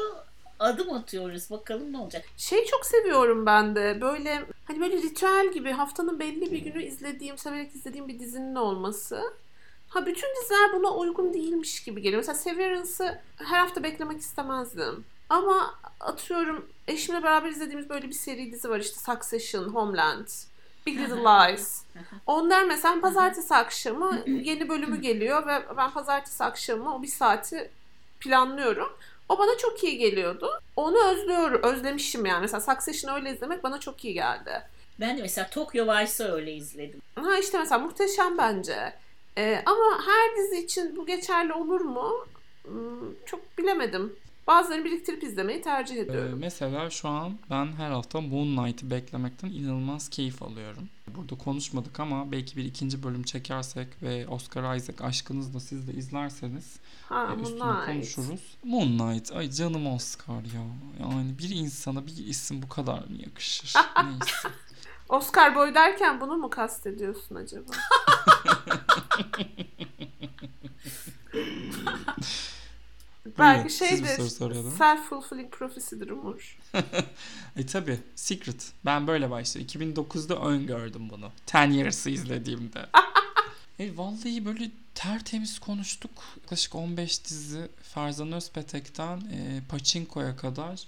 S2: adım atıyoruz. Bakalım ne olacak.
S3: Şey çok seviyorum ben de böyle hani böyle ritüel gibi haftanın belli bir günü izlediğim, severek izlediğim bir dizinin olması. Ha bütün diziler buna uygun değilmiş gibi geliyor. Mesela Severance'ı her hafta beklemek istemezdim. Ama atıyorum eşimle beraber izlediğimiz böyle bir seri dizi var işte Succession, Homeland, Big Little Lies. Onlar mesela pazartesi akşamı yeni bölümü geliyor ve ben pazartesi akşamı o bir saati planlıyorum. O bana çok iyi geliyordu. Onu özlüyorum, özlemişim yani. Mesela Succession öyle izlemek bana çok iyi geldi.
S2: Ben de mesela Tokyo Vice'ı öyle izledim.
S3: Ha işte mesela muhteşem bence. Ee, ama her dizi için bu geçerli olur mu? Hmm, çok bilemedim. Bazılarını biriktirip izlemeyi tercih
S1: Ee,
S3: ediyorum.
S1: mesela şu an ben her hafta Moon Knight'ı beklemekten inanılmaz keyif alıyorum. Burada konuşmadık ama belki bir ikinci bölüm çekersek ve Oscar Isaac aşkınızla siz de izlerseniz
S3: Ha,
S1: e, üstüne
S3: Moonlight.
S1: konuşuruz. Moon Knight ay canım Oscar ya. Yani bir insana bir isim bu kadar mı yakışır? Neyse.
S3: Oscar boy derken bunu mu kastediyorsun acaba? Belki
S1: bir
S3: şeydir. Self-fulfilling prophecy'dir Umur.
S1: E tabi Secret. Ben böyle başladım. 2009'da öngördüm bunu. Ten Years'ı izlediğimde. e, vallahi böyle tertemiz konuştuk. Yaklaşık 15 dizi Ferzan Özpetek'ten e, Pachinko'ya kadar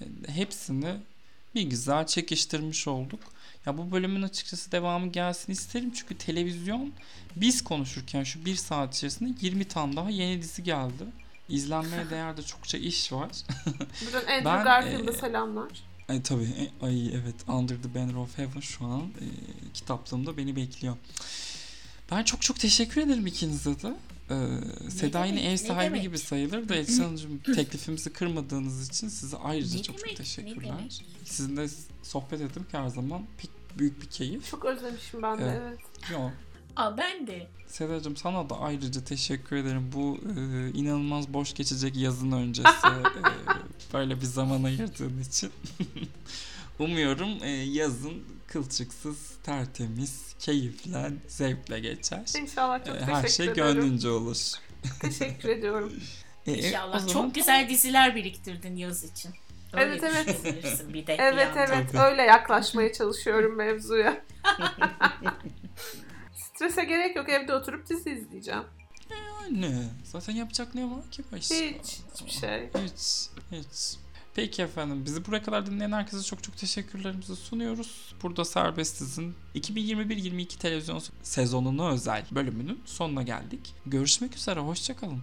S1: e, hepsini bir güzel çekiştirmiş olduk. Ya bu bölümün açıkçası devamı gelsin isterim çünkü televizyon biz konuşurken şu bir saat içerisinde 20 tane daha yeni dizi geldi. İzlenmeye değer de çokça iş var.
S3: Buradan Andrew
S1: Ben,
S3: Garfield'a
S1: e,
S3: selamlar.
S1: Ay tabii. e, Ay evet. Under the Banner of Heaven şu an e, kitaplığımda beni bekliyor. Ben çok çok teşekkür ederim ikinize de. Ee, Seda yine ev sahibi gibi sayılır da Elçin Hanımcığım teklifimizi kırmadığınız için size ayrıca
S2: Ne
S1: çok
S2: demek,
S1: çok teşekkürler. Sizinle sohbet etmek her zaman pek büyük bir keyif.
S3: Çok özlemişim ben de
S1: Evet.
S3: evet.
S1: Yo,
S2: Aa ben de.
S1: Sedacığım sana da ayrıca teşekkür ederim. Bu e, inanılmaz boş geçecek yazın öncesi e, böyle bir zaman ayırdığın için. Umuyorum e, yazın kılçıksız, tertemiz, keyifle, zevkle geçer.
S3: İnşallah çok
S1: E, her şey
S3: ederim.
S1: gönlünce olur.
S3: Teşekkür ediyorum.
S1: E, e,
S2: İnşallah.
S1: zaman-
S2: Çok güzel diziler biriktirdin yaz için. Öyle
S3: Evet, evet.
S2: bir de.
S3: Evet evet
S1: Tabii.
S3: öyle yaklaşmaya çalışıyorum mevzuya. Strese gerek yok evde oturup dizi izleyeceğim.
S1: Ne? Zaten yapacak ne var ki başka?
S3: Hiç hiçbir şey.
S1: Hiç, hiç. Peki efendim bizi buraya kadar dinleyen herkese çok çok teşekkürlerimizi sunuyoruz. Burada Serbestiz'in 2021-22 televizyon sezonuna özel bölümünün sonuna geldik. Görüşmek üzere, hoşçakalın.